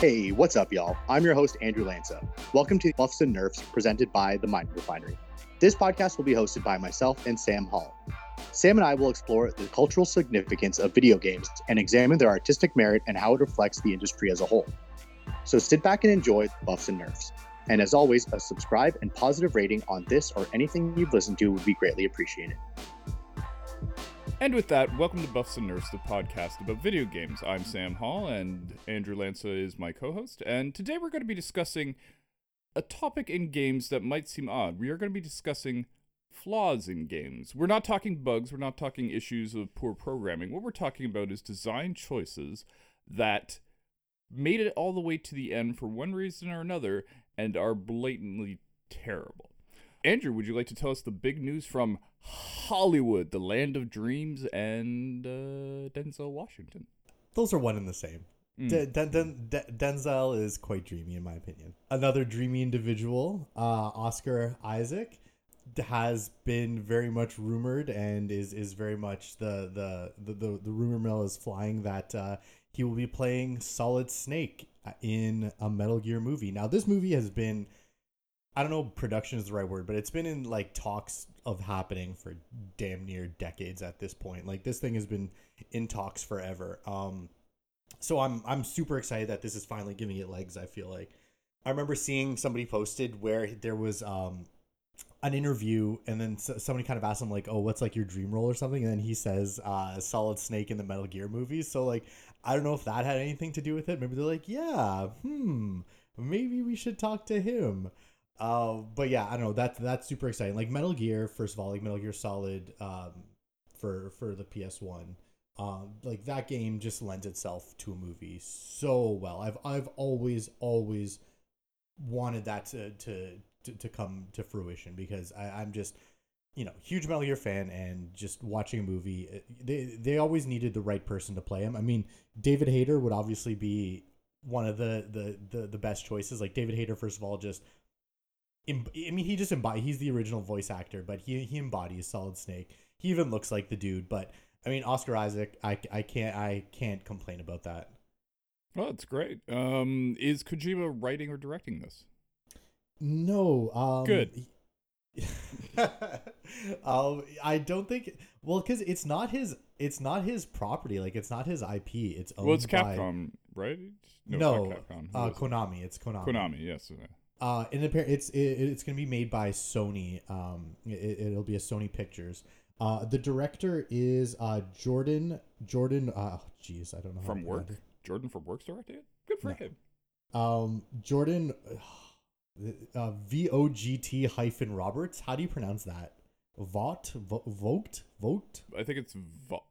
Hey, what's up, y'all? I'm your host, Andrew Lanca. Welcome to Buffs and Nerfs presented by The Mind Refinery. This podcast will be hosted by myself and Sam Hall. Sam and I will explore the cultural significance of video games and examine their artistic merit and how it reflects the industry as a whole. So sit back and enjoy Buffs and Nerfs. And as always, a subscribe and positive rating on this or anything you've listened to would be greatly appreciated. And with that, welcome to Buffs and Nerfs, the podcast about video games. I'm Sam Hall, and Andrew Lanca is my co host. And today we're going to be discussing a topic in games that might seem odd. We are going to be discussing flaws in games. We're not talking bugs, we're not talking issues of poor programming. What we're talking about is design choices that made it all the way to the end for one reason or another and are blatantly terrible. Andrew, would you like to tell us the big news from Hollywood, the land of dreams, and uh, Denzel Washington? Those are one and the same. Mm. De- Den- Den- De- Denzel is quite dreamy, in my opinion. Another dreamy individual, uh, Oscar Isaac, has been very much rumored and is is very much the the the, the, the rumor mill is flying that uh, he will be playing Solid Snake uh, in a Metal Gear movie. Now, this movie has been. I don't know production is the right word, but it's been in like talks of happening for damn near decades at this point. Like this thing has been in talks forever. Um so I'm I'm super excited that this is finally giving it legs, I feel like. I remember seeing somebody posted where there was um an interview and then somebody kind of asked him like, "Oh, what's like your dream role or something?" and then he says uh Solid Snake in the Metal Gear movies. So like I don't know if that had anything to do with it. Maybe they're like, "Yeah, hmm, maybe we should talk to him." Uh, but yeah, I don't know. That's that's super exciting. Like Metal Gear, first of all, like Metal Gear Solid, um, for for the PS One, um, like that game just lends itself to a movie so well. I've I've always always wanted that to to to, to come to fruition because I, I'm just you know huge Metal Gear fan and just watching a movie. uh, They they always needed the right person to play him. I mean, David Hayter would obviously be one of the the the, the best choices. Like David Hayter, first of all, just em- I mean, he just embodies. He's the original voice actor, but he he embodies Solid Snake. He even looks like the dude. But I mean, Oscar Isaac, I, I can't I can't complain about that. Oh, it's great. Um, is Kojima writing or directing this? No, um, Good. um, I don't think. Well, because it's not his. It's not his property. Like it's not his IP. It's owned well, it's by- Capcom, right? No, it's not Capcom. Uh, is it? Konami. It's Konami. Konami, yes. Uh, and appa- it's it, it's gonna be made by Sony. Um, it, it'll be a Sony Pictures. Uh, the director is uh Jordan Jordan. Uh, jeez, I don't know From to work? Jordan from Works directing it? Good for No. him. Um, Jordan. Uh, V O G T hyphen Roberts. How do you pronounce that? Vought, Vo- Vogt, Vogt. I think it's vo-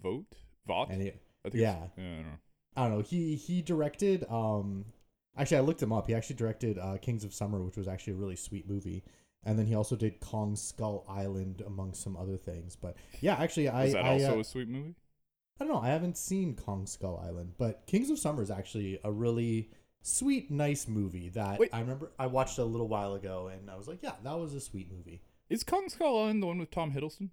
Vote? Vought? And I think yeah. Yeah, I don't know. I don't know. He he directed. Um, actually, I looked him up. He actually directed uh, Kings of Summer, which was actually a really sweet movie. And then he also did Kong Skull Island, among some other things. But yeah, actually, I Is that I, also uh, a sweet movie? I don't know. I haven't seen Kong Skull Island, but Kings of Summer is actually a really sweet, nice movie that Wait. I remember I watched a little while ago, and I was like, yeah, that was a sweet movie. Is Kong Skull Island the one with Tom Hiddleston?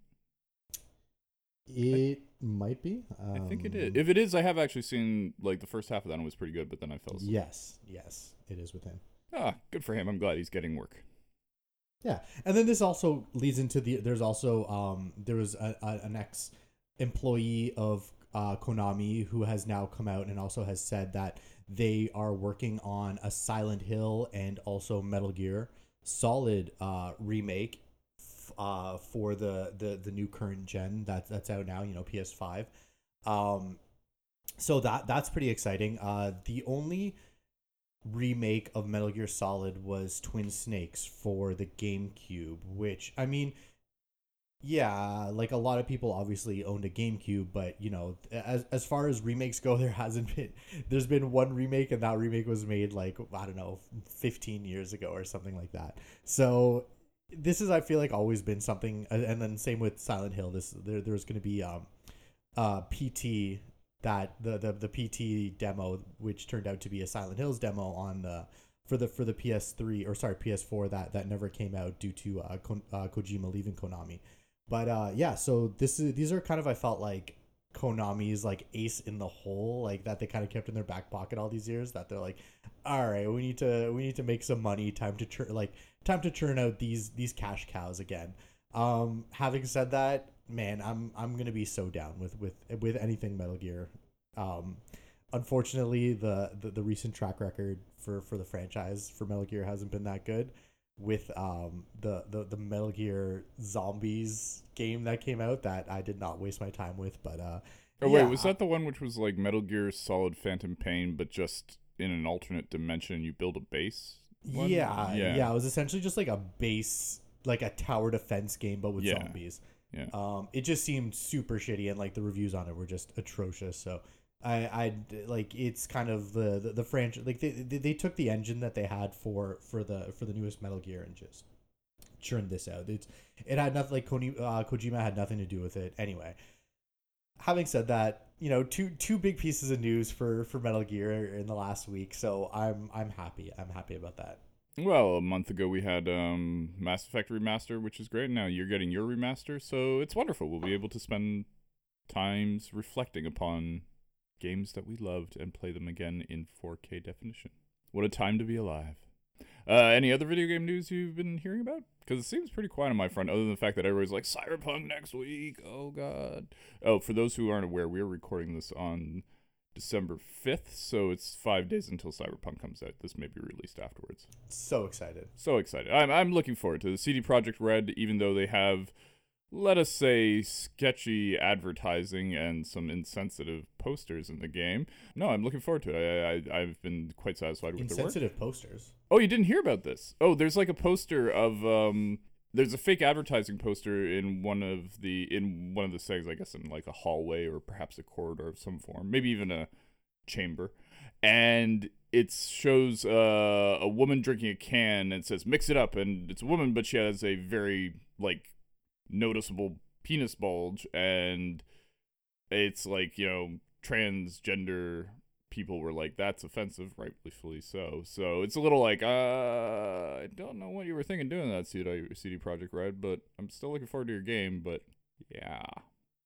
It might be. I think it is. Um, If it is, I have actually seen like the first half of that and it was pretty good, but then I fell asleep. Yes, yes, it is with him. Ah, good for him. I'm glad he's getting work. Yeah, and then this also leads into the. There's also um there was a, a, an ex employee of uh, Konami who has now come out and also has said that they are working on a Silent Hill and also Metal Gear Solid uh, remake uh, for the, the the new current gen that that's out now. You know PS5. Um, so that that's pretty exciting. Uh, the only remake of Metal Gear Solid was Twin Snakes for the GameCube, which I mean, yeah, like a lot of people obviously owned a GameCube, but you know, as as far as remakes go, there hasn't been. There's been one remake, and that remake was made like I don't know, 15 years ago or something like that. So this is I feel like always been something, and then same with Silent Hill. This there there's going to be um, uh, PT that the, the the PT demo, which turned out to be a Silent Hills demo on the for the for the PS3 or sorry PS4 that that never came out due to uh, Ko, uh, Kojima leaving Konami. But uh, yeah, so this is these are kind of I felt like Konami's like ace in the hole, like that they kind of kept in their back pocket all these years. That they're like, all right, we need to we need to make some money. Time to churn like time to churn out these these cash cows again. Um, having said that, man, I'm I'm gonna be so down with with with anything Metal Gear. Um, unfortunately, the, the the recent track record for for the franchise for Metal Gear hasn't been that good. With um the the the Metal Gear Zombies game that came out, that I did not waste my time with, but uh. Oh wait, yeah, was that the one which was like Metal Gear Solid Phantom Pain, but just in an alternate dimension? You build a base. One? Yeah, yeah, yeah, It was essentially just like a base, like a tower defense game, but with Yeah. zombies. Yeah. Um, it just seemed super shitty, and like the reviews on it were just atrocious. So I, I like it's kind of the the, the franchise. Like they, they they took the engine that they had for for the for the newest Metal Gear and just churned this out. It's it had nothing like Koni, uh, Kojima had nothing to do with it anyway. Having said that, you know, two two big pieces of news for for Metal Gear in the last week, so I'm I'm happy. I'm happy about that. Well, a month ago we had um, Mass Effect remaster, which is great. Now you're getting your remaster, so it's wonderful. We'll be able to spend times reflecting upon games that we loved and play them again in 4K definition. What a time to be alive! Uh, any other video game news you've been hearing about? Because it seems pretty quiet on my front, other than the fact that everybody's like Cyberpunk next week. Oh God! Oh, for those who aren't aware, we're recording this on December 5th, so it's five days until Cyberpunk comes out. This may be released afterwards. So excited. So excited. I'm, I'm looking forward to the CD Projekt Red, even though they have, let us say, sketchy advertising and some insensitive posters in the game. No, I'm looking forward to it. I, I, I've been quite satisfied with the work. Insensitive posters. Oh, you didn't hear about this? Oh, there's like a poster of um there's a fake advertising poster in one of the in one of the segs, I guess in like a hallway or perhaps a corridor of some form, maybe even a chamber. And it shows uh, a woman drinking a can and says mix it up and it's a woman but she has a very like noticeable penis bulge and it's like, you know, transgender people were like, "That's offensive," rightfully so. So it's a little like, uh, I don't know what you were thinking doing that CD CD Projekt Red, but I'm still looking forward to your game. But yeah,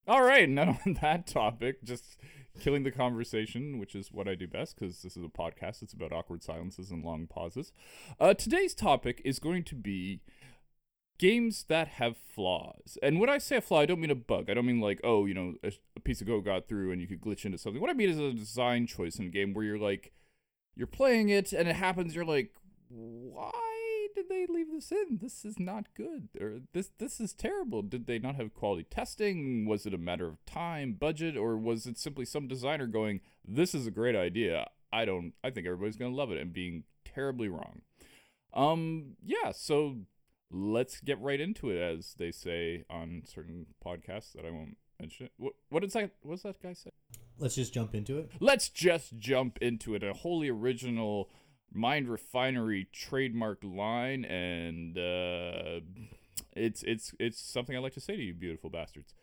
all right. None on that topic. Just killing the conversation, which is what I do best because this is a podcast. It's about awkward silences and long pauses. Uh, today's topic is going to be games that have flaws. And when I say a flaw, I don't mean a bug. I don't mean like, oh, you know, a, a piece of code got through and you could glitch into something. What I mean is a design choice in a game where you're like, you're playing it and it happens. You're like, why did they leave this in? This is not good. Or this this is terrible. Did they not have quality testing? Was it a matter of time, budget, or was it simply some designer going, this is a great idea. I don't. I think everybody's gonna love it and being terribly wrong. Um. Yeah. So let's get right into it, as they say on certain podcasts that I won't mention. What what did that what's that guy say? Let's just jump into it. Let's just jump into it. A wholly original Mind Refinery trademark line, and uh, it's it's it's something I like to say to you, beautiful bastards.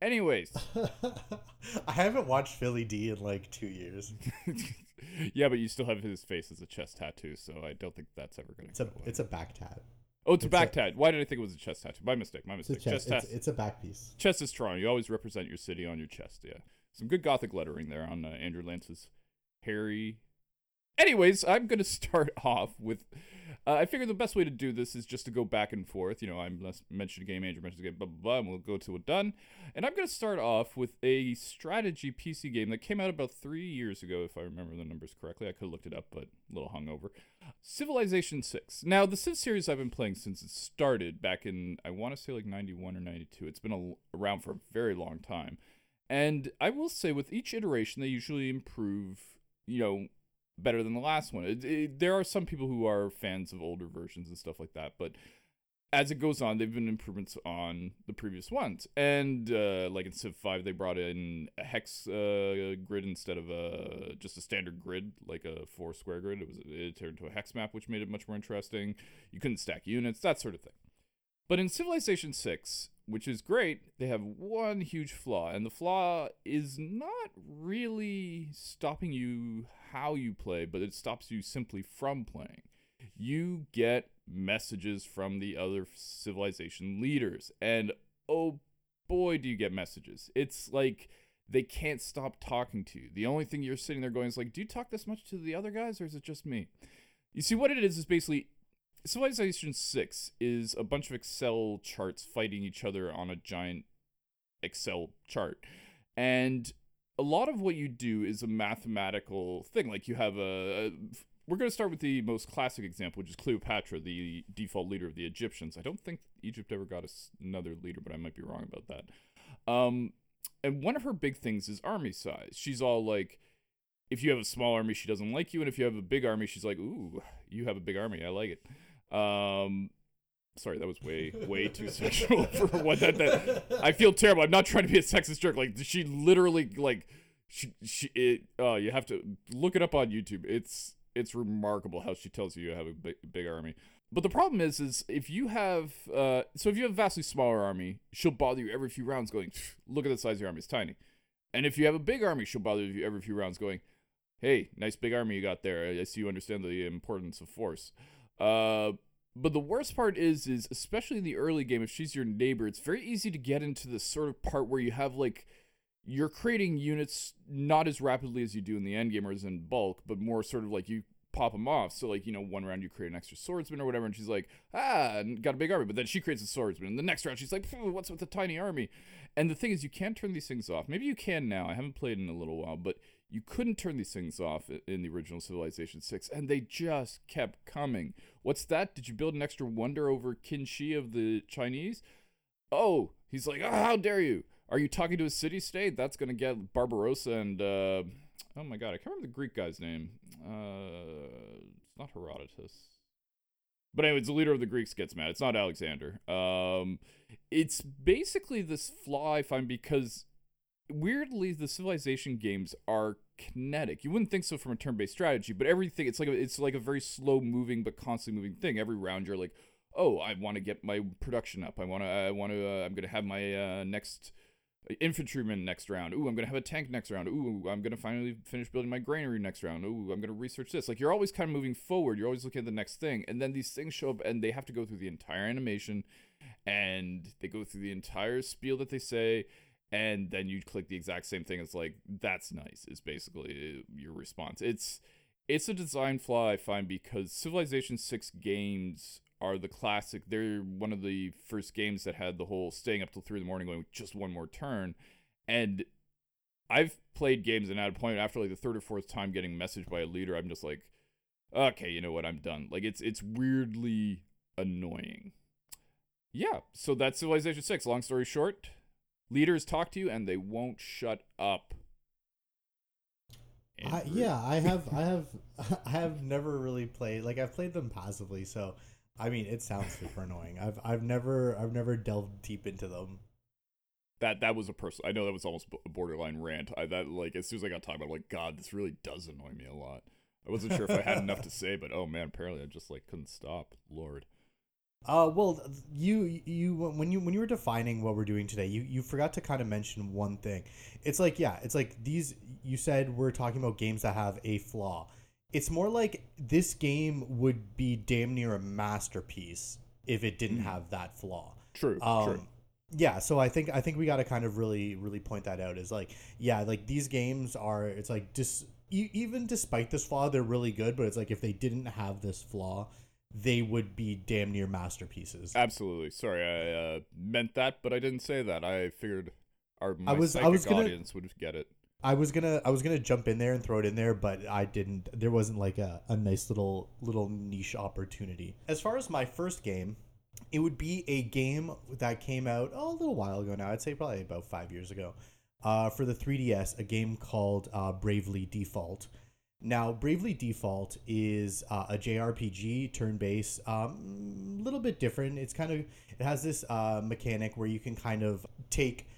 Anyways, I haven't watched Philly D in like two years. yeah, but you still have his face as a chest tattoo, so I don't think that's ever gonna. It's a go away. it's a back tat. Oh, it's, a back a- tat. Why did I think it was a chest tattoo? My mistake. My mistake. It's a chest. Chest It's, it's a back piece. Chest is Toronto. You always represent your city on your chest. Yeah, some good gothic lettering there on uh, Andrew Lanca's hairy. Anyways, I'm gonna start off with. Uh, I figure the best way to do this is just to go back and forth. You know, I'm let's mention a game, Andrew mentions a game, blah blah blah, and we'll go to a done. And I'm gonna start off with a strategy PC game that came out about three years ago, if I remember the numbers correctly. I could have looked it up, but a little hungover. Civilization 6. Now, the Civ series I've been playing since it started back in, I want to say like 91 or 92. It's been a, around for a very long time. And I will say, with each iteration, they usually improve, you know, better than the last one. It, it, there are some people who are fans of older versions and stuff like that, but as it goes on, they've been improvements on the previous ones. And uh, like in Civ 5, they brought in a hex uh, grid instead of a just a standard grid, like a four square grid. It was it turned into a hex map, which made it much more interesting. You couldn't stack units, that sort of thing. But in Civilization 6, which is great, they have one huge flaw, and the flaw is not really stopping you how you play, but it stops you simply from playing. You get messages from the other civilization leaders, and oh boy, do you get messages. It's like they can't stop talking to you. The only thing you're sitting there going is like, do you talk this much to the other guys or is it just me? You see, what it is is basically Civilization 6 is a bunch of Excel charts fighting each other on a giant Excel chart. And a lot of what you do is a mathematical thing. Like you have a, a we're going to start with the most classic example, which is Cleopatra, the default leader of the Egyptians. I don't think Egypt ever got another leader, but I might be wrong about that. Um, and one of her big things is army size. She's all like, if you have a small army, she doesn't like you, and if you have a big army, she's like, ooh, you have a big army, I like it. Um, sorry, that was way, way too sexual for what that, that. I feel terrible. I'm not trying to be a sexist jerk. Like she literally like she she it. Uh, you have to look it up on YouTube. It's it's remarkable how she tells you you have a big, big army. But the problem is, is if you have, uh, so if you have a vastly smaller army, she'll bother you every few rounds, going, "Look at the size of your army; it's tiny." And if you have a big army, she'll bother you every few rounds, going, "Hey, nice big army you got there. I see you understand the importance of force." Uh, but the worst part is, is especially in the early game, if she's your neighbor, it's very easy to get into this sort of part where you have like you're creating units not as rapidly as you do in the end game or as in bulk, but more sort of like you pop them off. So like you know, one round you create an extra swordsman or whatever, and she's like, ah, got a big army. But then she creates a swordsman, and the next round she's like, what's with the tiny army? And the thing is, you can't turn these things off. Maybe you can now. I haven't played in a little while, but you couldn't turn these things off in the original Civilization 6, and they just kept coming. What's that? Did you build an extra wonder over Qin Shi of the Chinese? Oh, he's like, oh, how dare you? Are you talking to a city state? That's going to get Barbarossa and, uh, oh my god, I can't remember the Greek guy's name. Uh, it's not Herodotus. But anyways, the leader of the Greeks gets mad. It's not Alexander. Um, it's basically this flaw I find because weirdly the civilization games are kinetic. You wouldn't think so from a turn-based strategy, but everything it's like a, it's like a very slow moving but constantly moving thing. Every round you're like, "Oh, I want to get my production up. I want to I want to uh, I'm going to have my uh, next infantryman next round. Ooh, I'm gonna have a tank next round. Ooh, I'm gonna finally finish building my granary next round. Ooh, I'm gonna research this. Like you're always kind of moving forward. You're always looking at the next thing, and then these things show up, and they have to go through the entire animation, and they go through the entire spiel that they say, and then you click the exact same thing. It's like that's nice. Is basically uh, your response. It's it's a design flaw I find because Civilization Six games are the classic. They're one of the first games that had the whole staying up till three in the morning going just one more turn. And I've played games and at a point after like the third or fourth time getting messaged by a leader, I'm just like, okay, you know what, I'm done. Like it's it's weirdly annoying. Yeah, so that's Civilization Six. Long story short, leaders talk to you and they won't shut up. I, yeah, I have, I have, I have never really played. Like I've played them passively, so I mean, it sounds super annoying. I've I've never I've never delved deep into them. That that was a personal. I know that was almost a borderline rant. I that like as soon as I got talking about, it, like, God, this really does annoy me a lot. I wasn't sure if I had enough to say, but oh man, apparently I just like couldn't stop. Lord. Uh, well, you you when you when you were defining what we're doing today, you you forgot to kind of mention one thing. It's like yeah, it's like these. You said we're talking about games that have a flaw it's more like this game would be damn near a masterpiece if it didn't mm. have that flaw. True. Um, true. Yeah, so I think I think we got to kind of really really point that out. Is like yeah, like these games are. It's like just even despite this flaw, they're really good. But it's like if they didn't have this flaw, they would be damn near masterpieces. Absolutely. Sorry, I uh, meant that, but I didn't say that. I figured our my I was, I was gonna, audience would get it. I was gonna I was gonna jump in there and throw it in there, but I didn't. There wasn't like a, a nice little little niche opportunity. As far as my first game, it would be a game that came out oh, a little while ago now. I'd say probably about five years ago. Uh, for the 3DS, a game called uh, Bravely Default. Now, Bravely Default is uh, a JRPG turn-based, a um, little bit different. It's kind of it has this uh, mechanic where you can kind of take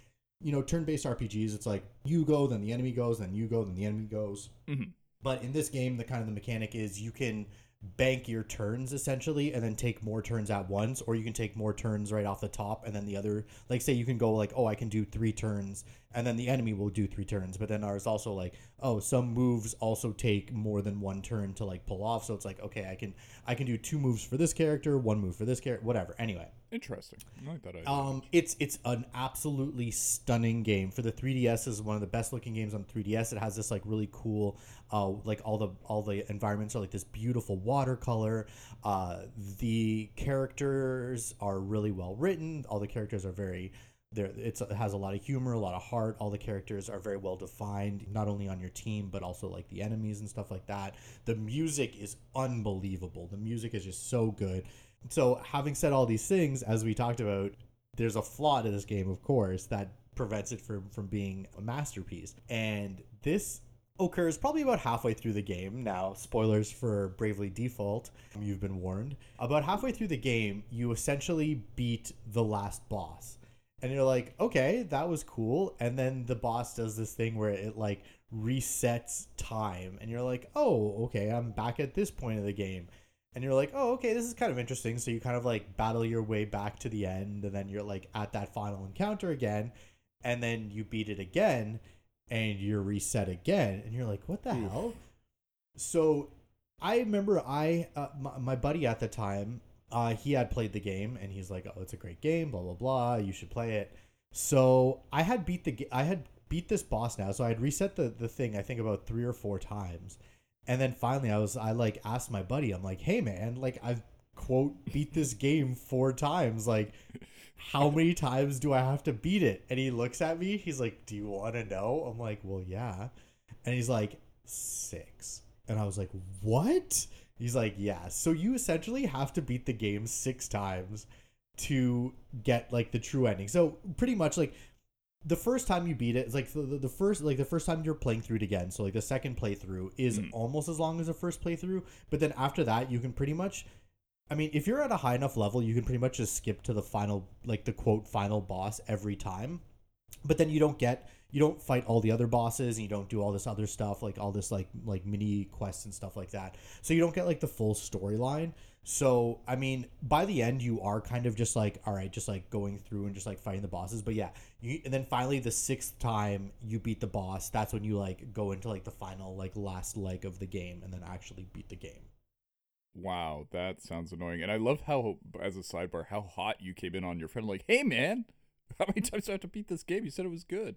you know, turn-based RPGs, it's like you go, then the enemy goes, then you go, then the enemy goes. Mm-hmm. But in this game, the kind of the mechanic is you can bank your turns essentially and then take more turns at once or you can take more turns right off the top and then the other like say you can go like oh i can do three turns and then the enemy will do three turns but then ours also like oh some moves also take more than one turn to like pull off so it's like okay i can i can do two moves for this character one move for this character whatever. Anyway Interesting. I like that idea. Um, it's it's an absolutely stunning game for the 3DS. is one of the best looking games on 3DS. It has this like really cool, uh, like all the all the environments are like this beautiful watercolor. Uh, the characters are really well written. All the characters are very there. It's it has a lot of humor, a lot of heart. All the characters are very well defined, not only on your team but also like the enemies and stuff like that. The music is unbelievable. The music is just so good. So, having said all these things, as we talked about, there's a flaw to this game, of course, that prevents it from, from being a masterpiece. And this occurs probably about halfway through the game. Now, spoilers for Bravely Default, you've been warned. About halfway through the game, you essentially beat the last boss. And you're like, okay, that was cool. And then the boss does this thing where it like resets time. And you're like, oh, okay, I'm back at this point of the game and you're like, oh, okay, this is kind of interesting. So you kind of like battle your way back to the end, and then you're like at that final encounter again, and then you beat it again, and you're reset again, and you're like, what the hell? So I remember I uh, my, my buddy at the time, uh, he had played the game, and he's like, oh, it's a great game, blah blah blah, you should play it. So I had beat the I had beat this boss now, so I had reset the the thing I think about three or four times and then finally, I was I like asked my buddy, I'm like, hey man, like I've quote beat this game four times. Like, how many times do I have to beat it? And he looks at me. He's like, do you want to know? I'm like, well, yeah. And he's like, six. And I was like, what? He's like, yeah. So you essentially have to beat the game six times to get like the true ending. So pretty much like the first time you beat it it's like the, the first like the first time you're playing through it again. So like the second playthrough is mm. almost as long as the first playthrough but then after that you can pretty much i mean if you're at a high enough level you can pretty much just skip to the final like the quote final boss every time. But then you don't get you don't fight all the other bosses and you don't do all this other stuff like all this like like mini quests and stuff like that. So you don't get like the full storyline so, I mean, by the end, you are kind of just like, all right, just like going through and just like fighting the bosses. But yeah, you, and then finally, the sixth time you beat the boss, that's when you like go into like the final, like last leg of the game and then actually beat the game. Wow, that sounds annoying. And I love how, as a sidebar, how hot you came in on your friend. Like, hey, man, how many times do I have to beat this game? You said it was good.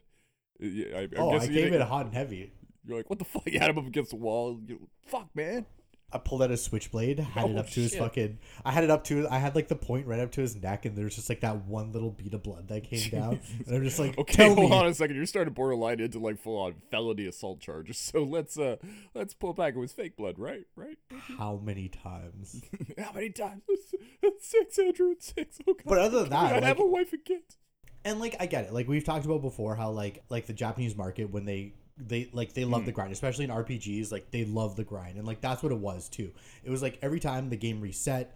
I, I oh, I came in hot and heavy. You're like, what the fuck? You had him up against the wall. You, fuck, man. I pulled out a switchblade, had oh, it up to his fucking. I had it up to. I had like the point right up to his neck, and there's just like that one little bead of blood that came down. And I'm just like, okay, hold me. on a second. You're starting to borderline into like full on felony assault charges. So let's uh let's pull back. It was fake blood, right? Right. How many times? How many times? six, Andrew. Six. Oh, God. But other than that, I like, have a wife and kids. And like I get it. Like we've talked about before, how like like the Japanese market when they they like they love mm. the grind especially in rpgs like they love the grind and like that's what it was too it was like every time the game reset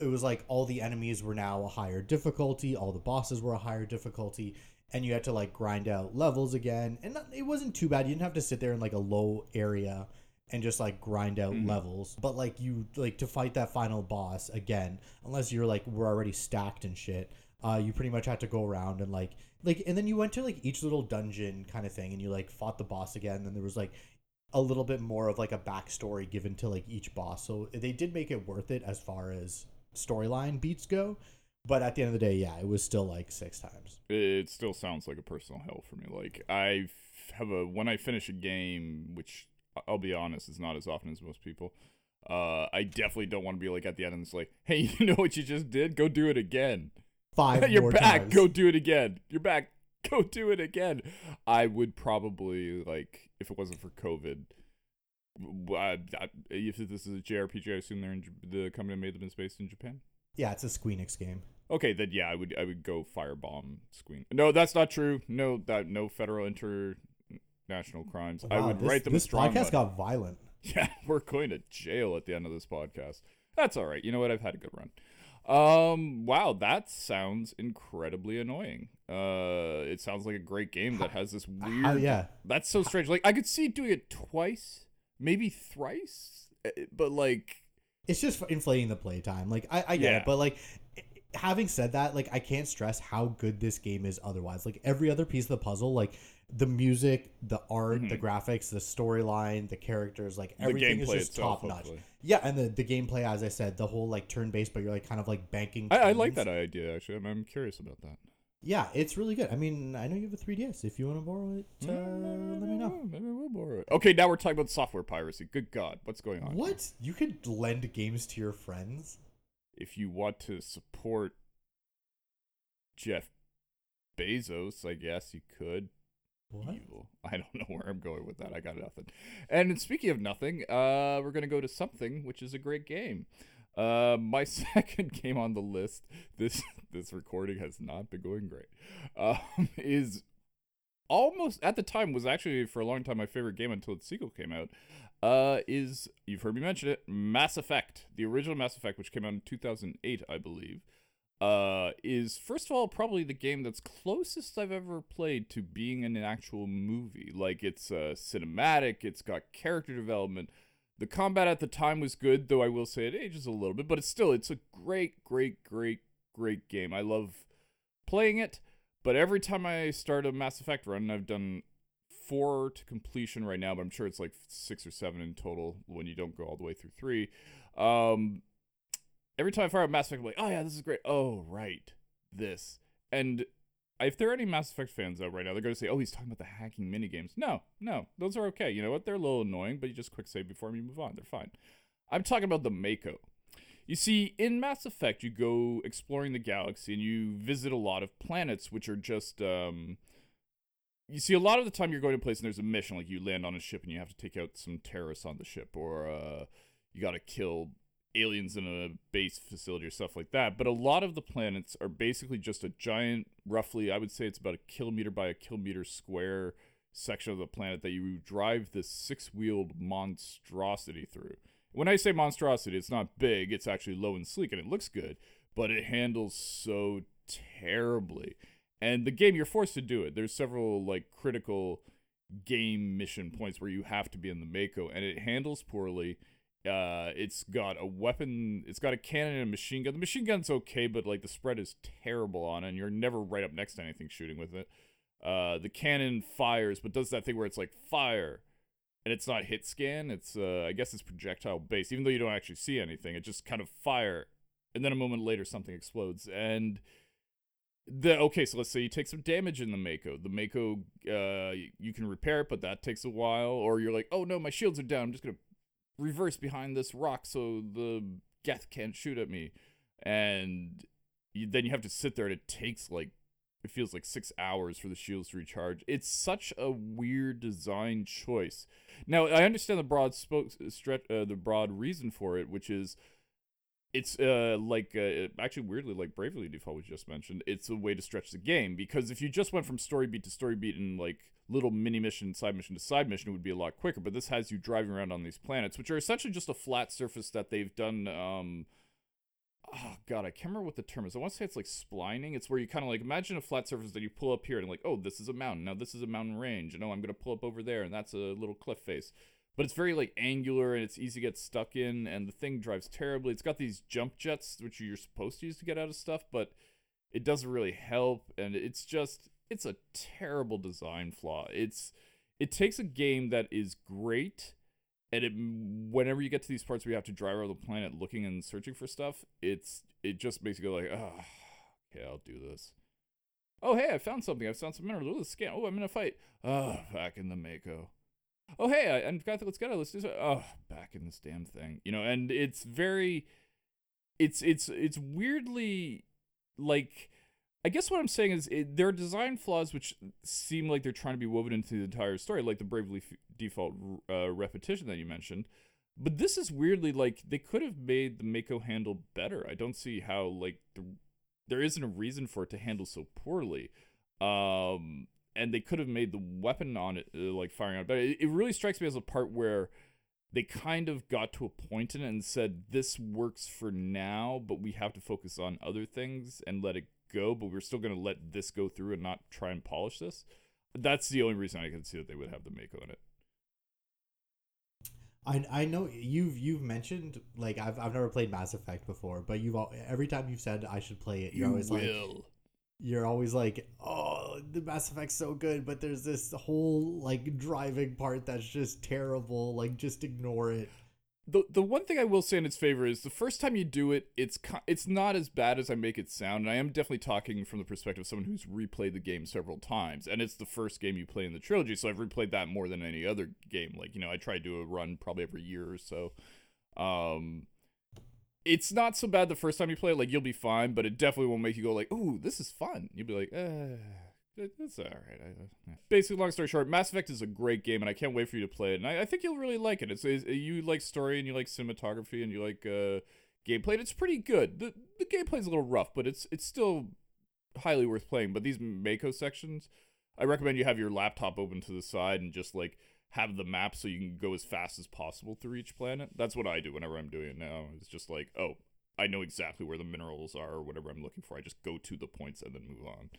it was like all the enemies were now a higher difficulty all the bosses were a higher difficulty and you had to like grind out levels again and it wasn't too bad you didn't have to sit there in like a low area and just like grind out mm. levels but like you like to fight that final boss again unless you're like we're already stacked and shit uh you pretty much had to go around and like like and then you went to like each little dungeon kind of thing and you like fought the boss again and there was like a little bit more of like a backstory given to like each boss. So they did make it worth it as far as storyline beats go but at the end of the day yeah it was still like six times. It still sounds like a personal hell for me. Like i have a when i finish a game which i'll be honest is not as often as most people uh i definitely don't want to be like at the end and it's like hey you know what you just did? Go do it again five. You're back. Times. Go do it again. You're back. Go do it again. I would probably like if it wasn't for COVID. I, I, if this is a JRPG, I assume they're in the company that made them is based in Japan. Yeah, it's a Squeenix game. Okay, then yeah, I would I would go firebomb Squeen. No, that's not true. No, that no federal international crimes. Wow, I would this, write them. This podcast got violent. Yeah, we're going to jail at the end of this podcast. That's all right. You know what? I've had a good run. Um, wow, that sounds incredibly annoying. Uh, it sounds like a great game that has this weird. Uh, yeah, that's so strange. Like I could see doing it twice, maybe thrice, eh, but like it's just inflating the playtime. Like I, I get yeah. it, but like having said that, like I can't stress how good this game is otherwise. Like every other piece of the puzzle, like the music, the art, the graphics, the storyline, the characters, like everything is just top notch. hopefully. Yeah, and the, the gameplay, as I said, the whole like turn based, but you're like kind of like banking. I, I like that idea actually. I'm, I'm curious about that. Yeah, it's really good. I mean, I know you have a 3DS. If you want to borrow it, uh, let me know. Maybe we'll borrow it. Okay, now we're talking about software piracy. Good God, what's going on? What? You could lend games to your friends? If you want to support Jeff Bezos, I guess you could. What? Evil. I don't know where I'm going with that. I got nothing. And speaking of nothing, uh, we're gonna go to something which is a great game. Uh, my second game on the list. This this recording has not been going great. Um, is almost at the time was actually for a long time my favorite game until its sequel came out. Uh, is you've heard me mention it, Mass Effect, the original Mass Effect, which came out in 2008, I believe uh, is first of all probably the game that's closest I've ever played to being an actual movie. Like it's uh, cinematic, it's got character development. The combat at the time was good, though I will say it ages a little bit, but it's still it's a great, great, great, great game. I love playing it, but every time I start a Mass Effect run, I've done four to completion right now, but I'm sure it's like six or seven in total when you don't go all the way through three. Um, every time I fire up Mass Effect, I'm like, oh yeah, this is great. Oh right, this. And if there are any Mass Effect fans out right now, they're going to say, oh, he's talking about the hacking mini games. No, no, those are okay. You know what? They're a little annoying, but you just quick save before you move on. They're fine. I'm talking about the Mako. You see, in Mass Effect, you go exploring the galaxy and you visit a lot of planets, which are just. Um, you see, a lot of the time you're going to a place and there's a mission, like you land on a ship and you have to take out some terrorists on the ship, or uh, you got to kill aliens in a base facility or stuff like that. But a lot of the planets are basically just a giant, roughly, I would say it's about a kilometer by a kilometer square section of the planet that you drive this six wheeled monstrosity through. When I say monstrosity, it's not big, it's actually low and sleek and it looks good, but it handles so terribly. And the game, you're forced to do it. There's several like critical game mission points where you have to be in the Mako, and it handles poorly uh, it's got a weapon. It's got a cannon and a machine gun. The machine gun's okay, but like the spread is terrible on it, and you're never right up next to anything shooting with it. Uh, the cannon fires, but does that thing where it's like fire, and it's not hit scan. It's uh, I guess it's projectile based, even though you don't actually see anything. It just kind of fire, and then a moment later something explodes, and the okay. So let's say you take some damage in the Mako. The Mako, uh, you can repair it, but that takes a while. Or you're like, oh no, my shields are down. I'm just gonna reverse behind this rock so the Geth can't shoot at me. And you, then you have to sit there and it takes like it feels like six hours for the shields to recharge. It's such a weird design choice. Now I understand the broad spoke stretch, uh, the broad reason for it, which is it's uh like uh, actually weirdly like Bravely Default we just mentioned. It's a way to stretch the game because if you just went from story beat to story beat and like little mini mission, side mission to side mission, it would be a lot quicker. But this has you driving around on these planets, which are essentially just a flat surface that they've done. Um, oh god, I can't remember what the term is. I want to say it's like splining. It's where you kind of like imagine a flat surface that you pull up here and like, oh, this is a mountain. Now this is a mountain range. And oh, I'm gonna pull up over there, and that's a little cliff face. But it's very like angular and it's easy to get stuck in, and the thing drives terribly. It's got these jump jets which you're supposed to use to get out of stuff, but it doesn't really help, and it's just it's a terrible design flaw. It's it takes a game that is great and it whenever you get to these parts where you have to drive around the planet looking and searching for stuff, it's it just makes you go like, oh, okay, I'll do this. Oh, hey, I found something. I found some minerals. Oh, let's scan. Oh, I'm in a fight. Oh, back in the Mako. Oh, hey, I, and got let's get it. Let's do so. Oh, back in this damn thing. You know, and it's very, it's it's it's weirdly like I guess what I'm saying is it, there are design flaws which seem like they're trying to be woven into the entire story, like the Bravely F- Default uh, repetition that you mentioned. But this is weirdly like they could have made the Mako handle better. I don't see how like the, there isn't a reason for it to handle so poorly. Um, and they could have made the weapon on it uh, like firing out better. It, it really strikes me as a part where they kind of got to a point in it and said this works for now, but we have to focus on other things and let it go, but we're still going to let this go through and not try and polish this. That's the only reason I can see that they would have the Mako in it. I, I know you've you've mentioned like I've, I've never played Mass Effect before, but you've al- every time you've said I should play it, you're You always like will. You're always like, oh, the Mass Effect's so good, but there's this whole like driving part that's just terrible. Like, just ignore it. the the one thing I will say in its favor is the first time you do it, it's it's not as bad as I make it sound. And I am definitely talking from the perspective of someone who's replayed the game several times, and it's the first game you play in the trilogy, so I've replayed that more than any other game. Like you know, I try to do a run probably every year or so. Um, it's not so bad the first time you play it. Like you'll be fine, but it definitely won't make you go like, "Ooh, this is fun." You'll be like, "Uh." it- It's all right. Basically, long story short, Mass Effect is a great game, and I can't wait for you to play it. And I, I think you'll really like it. It's, it's you like story, and you like cinematography, and you like uh, gameplay. And it's pretty good. the The gameplay's a little rough, but it's it's still highly worth playing. But these Mako sections, I recommend you have your laptop open to the side and just like have the map so you can go as fast as possible through each planet. That's what I do whenever I'm doing it now. It's just like, oh, I know exactly where the minerals are or whatever I'm looking for. I just go to the points and then move on.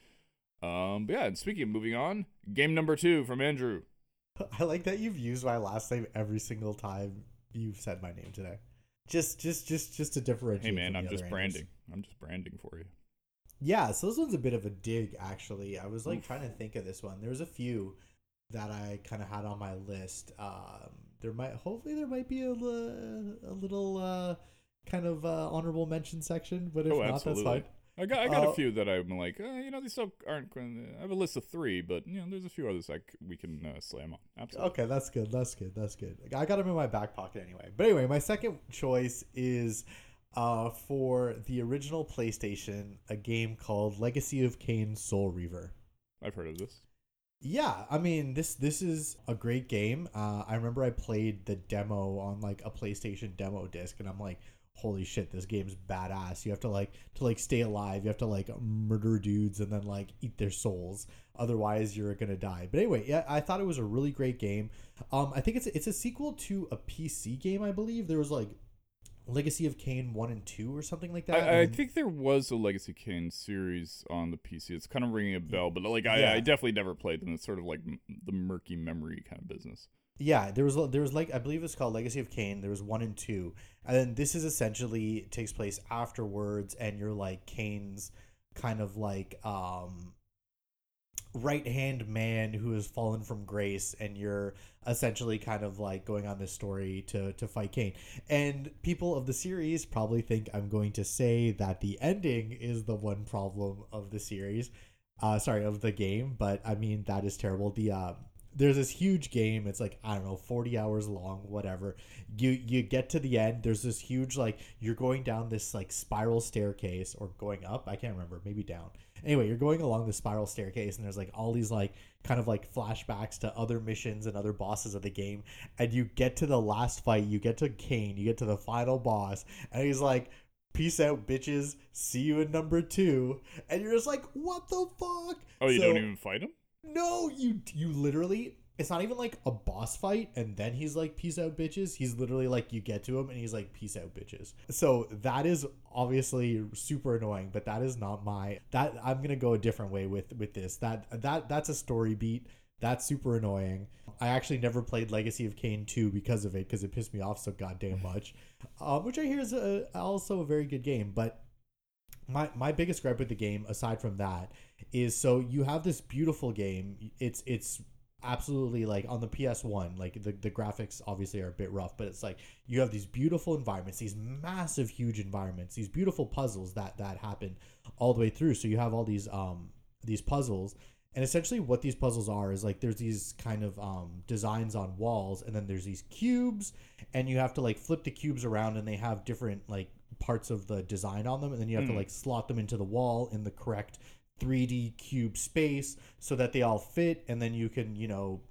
Um, but yeah, and speaking of moving on, game number two from Andrew. I like that you've used my last name every single time you've said my name today. Just, just, just, just to differentiate. Hey man, I'm just branding. I'm just branding for you. Yeah, so this one's a bit of a dig, actually. I was like Oof. trying to think of this one. There was a few that I kind of had on my list. Um, there might, hopefully, there might be a, a little uh, kind of uh, honorable mention section, but if Oh, not, absolutely. that's fine. I got I got Uh, a few that I'm like, uh, you know, these still aren't. I have a list of three, but you know, there's a few others like we can uh, slam on. Absolutely. Okay, that's good. That's good. That's good. I got them in my back pocket anyway. But anyway, my second choice is uh, for the original PlayStation, a game called Legacy of Kain Soul Reaver. I've heard of this. Yeah, I mean this this is a great game. Uh, I remember I played the demo on like a PlayStation demo disc, and I'm like, holy shit, this game's badass. You have to like to like stay alive. You have to like murder dudes and then like eat their souls. Otherwise, you're gonna die. But anyway, yeah, I thought it was a really great game. Um, I think it's it's a sequel to a PC game. I believe there was like Legacy of Kain one and two or something like that. I, I think there was a Legacy of Kain series on the PC. It's kind of ringing a bell, but like I, Yeah. I definitely never played them. It's sort of like m- the murky memory kind of business. Yeah, there was there was like I believe it's called Legacy of Kain. There was one and two, and then this is essentially takes place afterwards, and you're like Kain's kind of like um right hand man who has fallen from grace, and you're essentially kind of like going on this story to to fight Kain. And people of the series probably think I'm going to say that the ending is the one problem of the series, uh, sorry of the game, but I mean that is terrible. The uh, there's this huge game it's like i don't know 40 hours long whatever. You you get to the end there's this huge like you're going down this like spiral staircase or going up i can't remember maybe down. Anyway you're going along the spiral staircase and there's like all these like kind of like flashbacks to other missions and other bosses of the game and you get to the last fight you get to Kain you get to the final boss and he's like peace out bitches see you in number two and you're just like what the fuck? Oh, you So- don't even fight him? No, you you literally it's not even like a boss fight and then he's like peace out bitches. He's literally like you get to him and he's like peace out bitches. So that is obviously super annoying, but that is not my that I'm to go a different way with with this. That that that's a story beat. That's super annoying. I actually never played Legacy of Kain 2 because of it because it pissed me off so goddamn much. Um, which I hear is a, also a very good game, but my my biggest gripe with the game aside from that is so you have this beautiful game it's it's absolutely like on the PS1 like the, the graphics obviously are a bit rough but it's like you have these beautiful environments these massive huge environments these beautiful puzzles that that happen all the way through so you have all these um these puzzles and essentially what these puzzles are is like there's these kind of um designs on walls and then there's these cubes and you have to like flip the cubes around and they have different like parts of the design on them and then you have to Mm. like slot them into the wall in the correct 3D cube space so that they all fit and then you can, you know,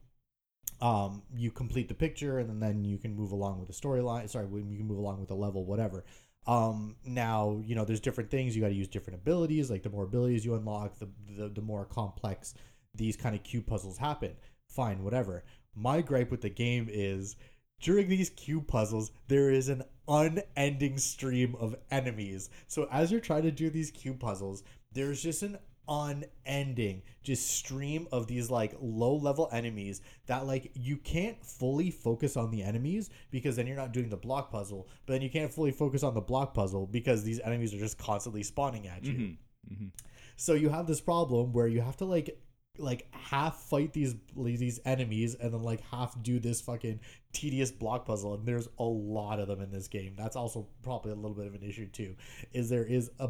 um you complete the picture and then, you can move along with the storyline. Sorry, you can move along with the level whatever. Um now, you know, there's different things you got to use different abilities, like the more abilities you unlock, the, the the more complex these kind of cube puzzles happen. Fine, whatever. My gripe with the game is during these cube puzzles, there is an unending stream of enemies. So as you're trying to do these cube puzzles, there's just an unending just stream of these like low level enemies that like you can't fully focus on the enemies because then you're not doing the block puzzle but then you can't fully focus on the block puzzle because these enemies are just constantly spawning at you Mm-hmm. Mm-hmm. so you have this problem where you have to like like half fight these these enemies and then like half do this fucking tedious block puzzle and there's a lot of them in this game that's also probably a little bit of an issue too is there is a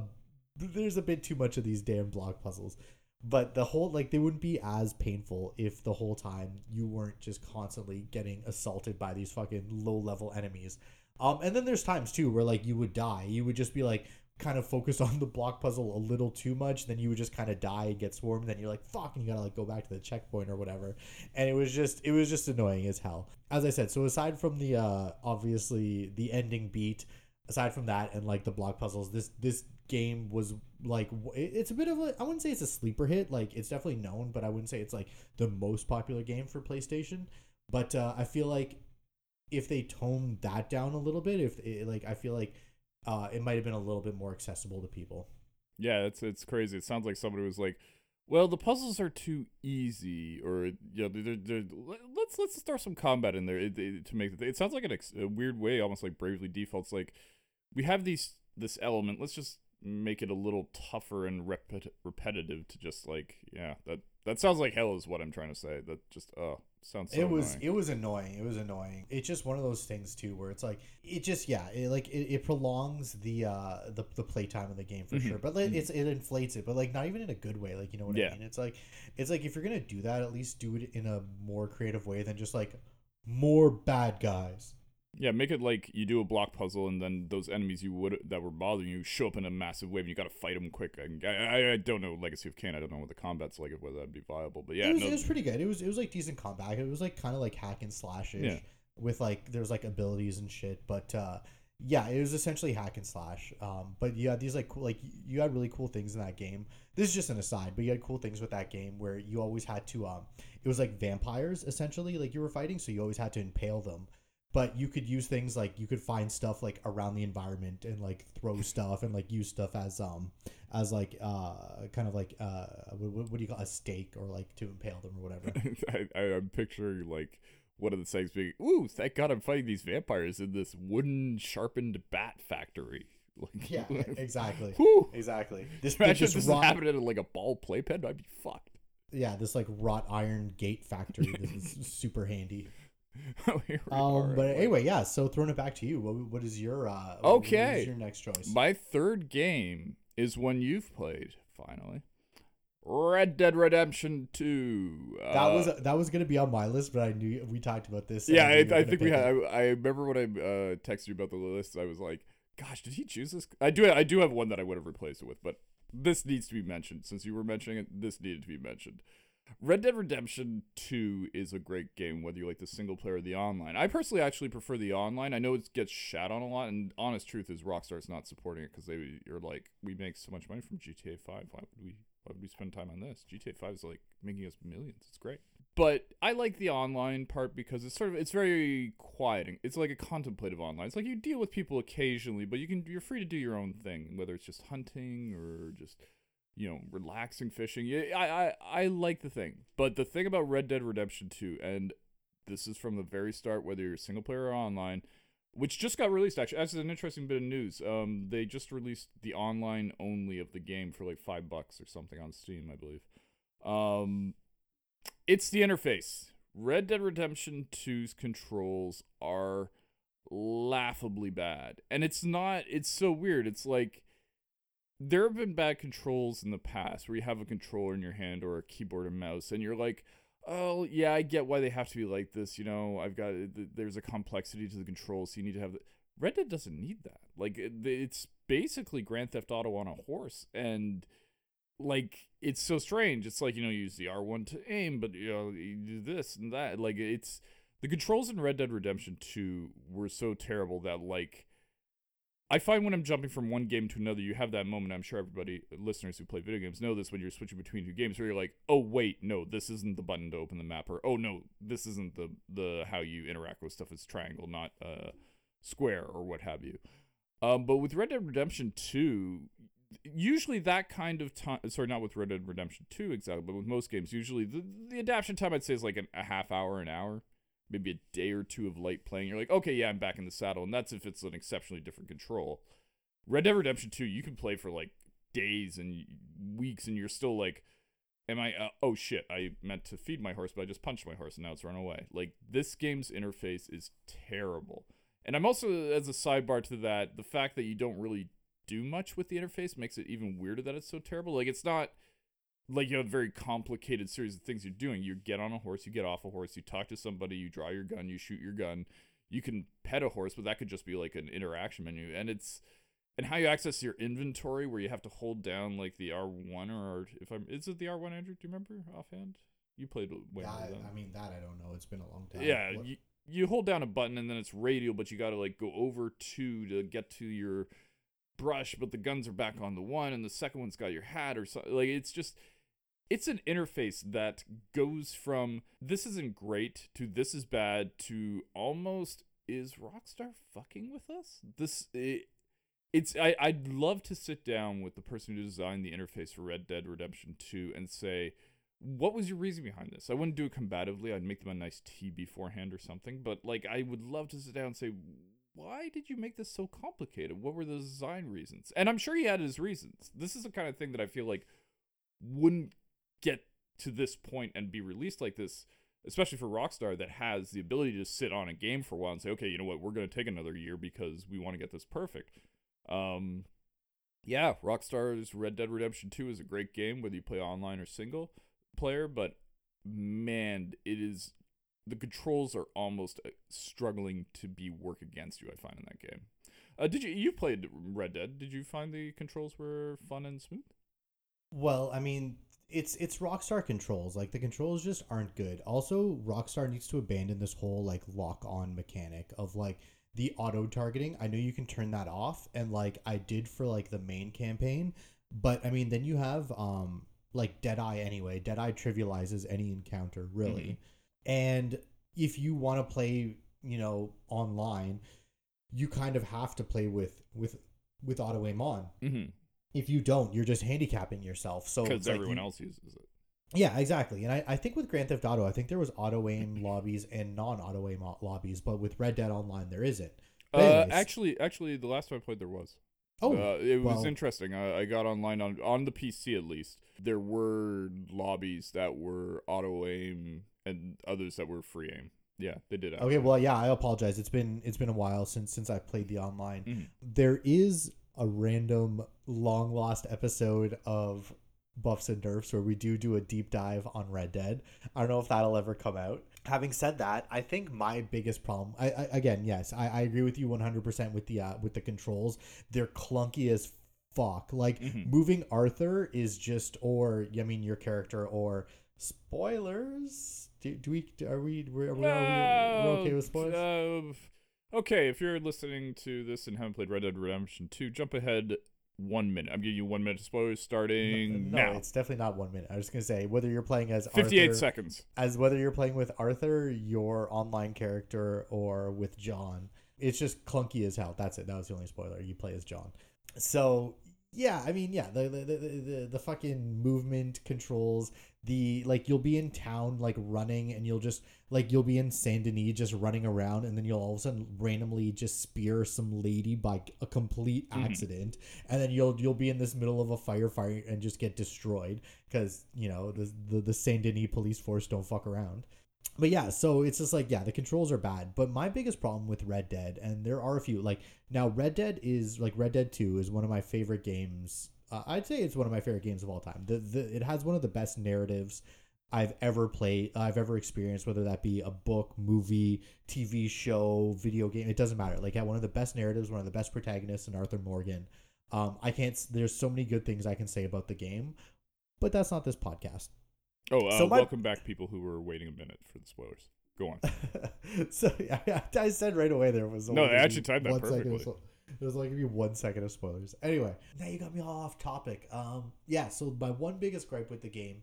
there's a bit too much of these damn block puzzles. But the whole like they wouldn't be as painful if the whole time you weren't just constantly getting assaulted by these fucking low level enemies. Um and then there's times too where like you would die. You would just be like kind of focused on the block puzzle a little too much. Then you would just kind of die and get swarmed. Then you're like fuck and you gotta like go back to the checkpoint or whatever. And it was just it was just annoying as hell. As i said so aside from the uh obviously the ending beat aside from that and like the block puzzles this this game was like it's a bit of a i wouldn't say it's a sleeper hit like it's definitely known but i wouldn't say it's like the most popular game for playstation but uh i feel like if they toned that down a little bit if it, like i feel like uh it might have been a little bit more accessible to people Yeah, it's it's crazy. It sounds like somebody was like, "Well, the puzzles are too easy," or you know, they're, they're, let's let's start some combat in there it, it- to make the. It sounds like an ex- a weird way, almost like Bravely Default's like, we have these this element. Let's just make it a little tougher and repet- repetitive to just like yeah that that sounds like hell is what I'm trying to say. That just oh sounds so it was annoying. it was annoying it was annoying it's just one of those things too where it's like it just yeah it like it, it prolongs the uh the, the playtime of the game for Mhm, sure but like mhm. it's it inflates it but like not even in a good way like you know what Yeah. i mean it's like it's like if you're gonna do that at least do it in a more creative way than just like more bad guys Yeah, make it like you do a block puzzle, and then those enemies you would that were bothering you show up in a massive wave, and you got to fight them quick. I, I, I don't know Legacy of Kain. I don't know what the combat's like, whether that'd be viable. But yeah, it was, no, it was pretty good it was it was like decent combat it was like kind of like hack and slash Yeah. with like there's like abilities and shit but uh yeah it was essentially hack and slash um but you had these like cool like you had really cool things in that game this is just an aside but you had cool things with that game where you always had to um it was like vampires essentially like you were fighting so you always had to impale them but you could use things like you could find stuff like around the environment and like throw stuff and like use stuff as um as like uh kind of like uh what, what do you call a stake or like to impale them or whatever I, I, I'm picturing like one of the things being, "Ooh, thank God I'm fighting these vampires in this wooden sharpened bat factory." Like, yeah exactly Whew. exactly this, Imagine this this is raw- happening in like a ball playpen. I'd be fucked. yeah this like wrought iron gate factory this is super handy um but anyway yeah so throwing it back to you what, what is your uh what- what Okay. is your next choice My third game is one you've played, finally. Red Dead Redemption 2. that Uh, was that was gonna be on my list but i knew we talked about this Yeah, I, knew you were I think we had. I, I remember when I uh, texted you about the list, I was like, gosh, did he choose this? I do I do have one that I would have replaced it with, but this needs to be mentioned. Since you were mentioning it, this needed to be mentioned. Red Dead Redemption 2 is a great game, whether you like the single player or the online. I personally actually prefer the online. I know it gets shat on a lot, and honest truth is Rockstar's not supporting it because they you're like, we make so much money from GTA 5. Why would we why would we spend time on this? GTA 5 is like making us millions. It's great. But I like the online part because it's sort of it's very quieting. It's like a contemplative online. It's like you deal with people occasionally, but you can you're free to do your own thing, whether it's just hunting or just you know, relaxing fishing. Yeah, I, I, I like the thing. But the thing about Red Dead Redemption 2, and this is from the very start, whether you're single player or online, which just got released actually. That's an interesting bit of news. Um, they just released the online only of the game for like five bucks or something on Steam, I believe. Um, it's the interface. Red Dead Redemption 2's controls are laughably bad. And it's not, it's so weird. It's like, there have been bad controls in the past where you have a controller in your hand or a keyboard and mouse and you're like oh yeah i get why they have to be like this you know i've got there's a complexity to the controls so you need to have the red dead doesn't need that. Like it's basically grand theft auto on a horse and like it's so strange. It's like you know you use the r1 to aim but you know you do this and that. Like it's the controls in red dead redemption 2 were so terrible that like I find when I'm jumping from one game to another, you have that moment. I'm sure everybody, listeners who play video games, know this when you're switching between two games, where you're like, "Oh wait, no, this isn't the button to open the map," or "Oh no, this isn't the the how you interact with stuff. It's triangle, not uh square or what have you." Um, but with Red Dead Redemption 2, usually that kind of time sorry not with red dead redemption 2 exactly but with most games usually the, the adaptation time i'd say is like an, a half hour an hour maybe a day or two of light playing you're like okay yeah i'm back in the saddle. And that's if it's an exceptionally different control. Red dead redemption 2 you can play for like days and weeks and you're still like am i uh, oh shit i meant to feed my horse but i just punched my horse and now it's run away. Like this game's interface is terrible. And i'm also as a sidebar to that the fact that you don't really do much with the interface makes it even weirder that it's so terrible. Like it's not like you have a very complicated series of things you're doing. You get on a horse, you get off a horse, you talk to somebody, you draw your gun, you shoot your gun. You can pet a horse, but that could just be like an interaction menu. And it's and how you access your inventory where you have to hold down like the R1 or if I'm is it the R1 Andrew? Do you remember offhand? You played way Yeah, I, I mean that I don't know. It's been a long time. yeah, you, you hold down a button and then it's radial, but you got to like go over two to get to your brush, but the guns are back on the one, and the second one's got your hat or something. Like it's just, it's an interface that goes from this isn't great to this is bad to almost is Rockstar fucking with us? This it, it's I I'd love to sit down with the person who designed the interface for Red Dead Redemption 2 and say what was your reason behind this? I wouldn't do it combatively. I'd make them a nice tea beforehand or something, but like I would love to sit down and say why did you make this so complicated? What were the design reasons? And I'm sure he had his reasons. This is the kind of thing that I feel like wouldn't get to this point and be released like this, especially for Rockstar that has the ability to sit on a game for a while and say, okay, you know what, we're going to take another year because we want to get this perfect. Um, yeah, Rockstar's Red Dead Redemption 2 is a great game, whether you play online or single player, but man, it is the controls are almost uh, struggling to be work against you. I find in that game. Uh, did you you played Red Dead? Did you find the controls were fun and smooth? Well, I mean, it's it's Rockstar controls. Like the controls just aren't good. Also, Rockstar needs to abandon this whole like lock on mechanic of like the auto targeting. I know you can turn that off and like I did for like the main campaign, but I mean, then you have um like Deadeye anyway. Deadeye trivializes any encounter, really. And if you want to play, you know, online, you kind of have to play with with with auto aim on Mm-hmm. If you don't, you're just handicapping yourself. So Because it's like everyone you- else uses it. yeah, exactly. And I, I think with Grand Theft Auto, I think there was auto aim lobbies and non auto aim lobbies, but with Red Dead Online, there isn't. Uh, actually, actually, the last time I played, there was. oh, uh, it was well- interesting. I, I got online on on the PC at least. There were lobbies that were auto aim and others that were free aim. Yeah, they did. okay. Well, yeah, I apologize. It's been it's been a while since since I played the online. Mhm. There is a random long lost episode of Buffs and Nerfs where we do do a deep dive on Red Dead. I don't know if that'll ever come out. Having said that, I think my biggest problem, I, I again, yes, I, I agree with you 100% with the uh, with the controls. They're clunky as fuck. Like Mhm. moving Arthur is just, or I mean your character, or spoilers. Do, do we are we are we, are we, are we okay with spoilers? Uh, okay, if you're listening to this and haven't played Red Dead Redemption 2, jump ahead one minute. I'm giving you one minute of spoilers starting no, now. it's definitely not one minute. I was just gonna say whether you're playing as 58 Arthur, seconds. as whether you're playing with Arthur, your online character, or with John. It's just clunky as hell. That's it. That was the only spoiler. You play as John. So yeah, I mean, yeah, the the, the, the, the fucking movement controls, the like you'll be in town like running and you'll just like you'll be in Saint Denis just running around and then you'll all of a sudden randomly just spear some lady by a complete Mhm. accident and then you'll you'll be in this middle of a firefight and just get destroyed because you know the, the the Saint Denis police force don't fuck around. But yeah, so it's just like yeah, the controls are bad. But my biggest problem with Red Dead, and there are a few, like now Red Dead is like Red Dead Two is one of my favorite games. Uh, I'd say it's one of my favorite games of all time. The, the it has one of the best narratives I've ever played, I've ever experienced, whether that be a book, movie, TV show, video game. It doesn't matter. Like, had one of the best narratives, one of the best protagonists in Arthur Morgan. Um, I can't. There's so many good things I can say about the game, but that's not this podcast. Oh, uh, So my- welcome back, people who were waiting a minute for the spoilers. Go on. so yeah, I said right away there was No, they actually timed that one second of perfectly. spo- There was like gonna be one second of spoilers. Anyway, now you got me all off topic. Um, yeah. So my one biggest gripe with the game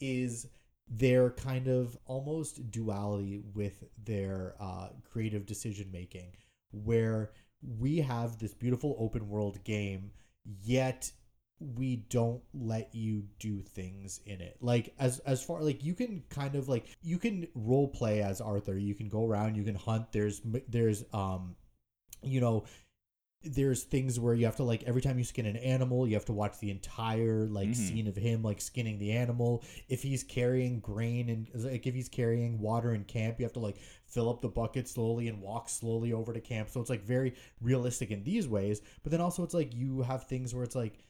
is their kind of almost duality with their uh, creative decision making, where we have this beautiful open world game, yet we don't let you do things in it. Like as as far like you can kind of like you can role play as arthur. You can go around you can hunt. There's there's um you know there's things where you have to like every time you skin an animal you have to watch the entire like Mhm. scene of him like skinning the animal. If he's carrying grain and like if he's carrying water in camp you have to like fill up the bucket slowly and walk slowly over to camp. So it's like very realistic in these ways. But then also it's like you have things where it's like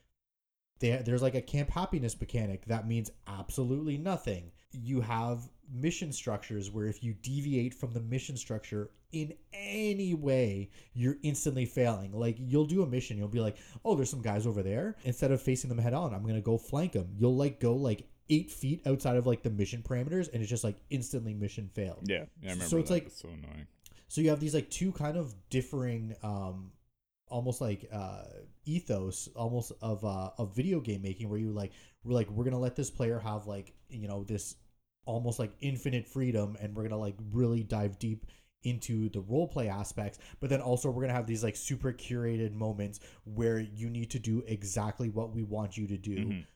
they, there's like a camp happiness mechanic that means absolutely nothing. You have mission structures where if you deviate from the mission structure in any way you're instantly failing. Like you'll do a mission you'll be like oh there's some guys over there. Instead of facing them head on i'm gonna go flank them you'll like go like eight feet outside of like the mission parameters and it's just like instantly mission failed. Yeah, yeah I remember So it's that. like- It's so annoying. so you have these like two kind of differing um almost like uh ethos almost of uh of video game making where you like we're like we're gonna let this player have like you know this almost like infinite freedom and we're gonna like really dive deep into the role play aspects but then also we're gonna have these like super curated moments where you need to do exactly what we want you to do Mhm.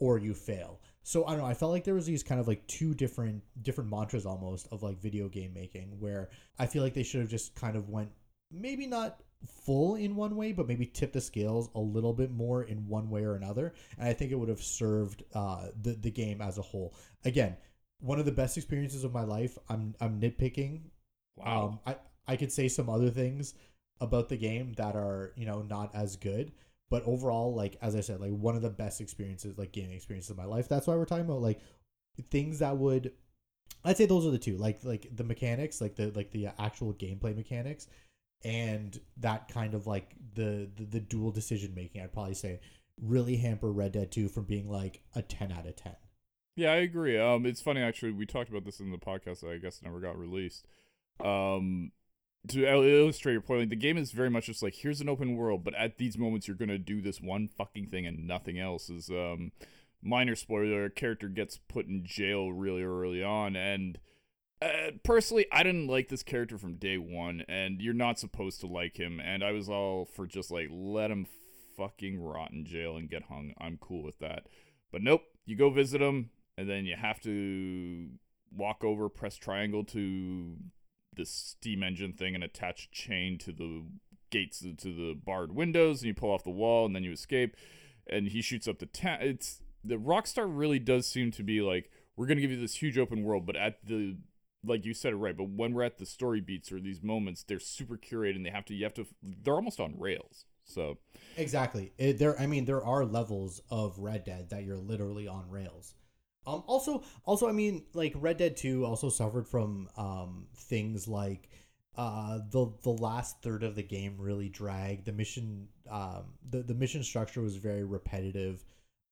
or you fail. So I don't know. I felt like there was these kind of like two different different mantras almost of like video game making where I feel like they should have just kind of went maybe not full in one way, but maybe tip the scales a little bit more in one way or another. And I think it would have served uh, the the game as a whole. Again, one of the best experiences of my life. I'm I'm nitpicking. Wow. Um, I I could say some other things about the game that are you know not as good but overall like as i said like one of the best experiences like gaming experiences of my life that's why we're talking about like things that would i'd say those are the two like like the mechanics like the like the actual gameplay mechanics and that kind of like the the, the dual decision making i'd probably say really hamper red dead 2 from being like a 10 out of 10 Yeah, I agree. Um, it's funny actually. We talked about this in the podcast that I guess never got released. Um, to illustrate your point, like, the game is very much just like here's an open world, but at these moments you're gonna do this one fucking thing and nothing else. Is um, minor spoiler: a character gets put in jail really early on, and uh, personally, I didn't like this character from day one, and you're not supposed to like him. And I was all for just like let him fucking rot in jail and get hung. I'm cool with that. But nope, you go visit him, and then you have to walk over, press triangle to the steam engine thing, and attach a chain to the gates to the barred windows, and you pull off the wall, and then you escape. And he shoots up the ta- It's the Rockstar really does seem to be like we're gonna give you this huge open world, but at the like you said it right, but when we're at the story beats or these moments, they're super curated, and they have to you have to they're almost on rails. So Exactly. It, there, I mean, there are levels of Red Dead that you're literally on rails. Um, also, also, I mean, like Red Dead Two also suffered from um things like uh the the last third of the game really dragged. The mission, um, the the mission structure was very repetitive.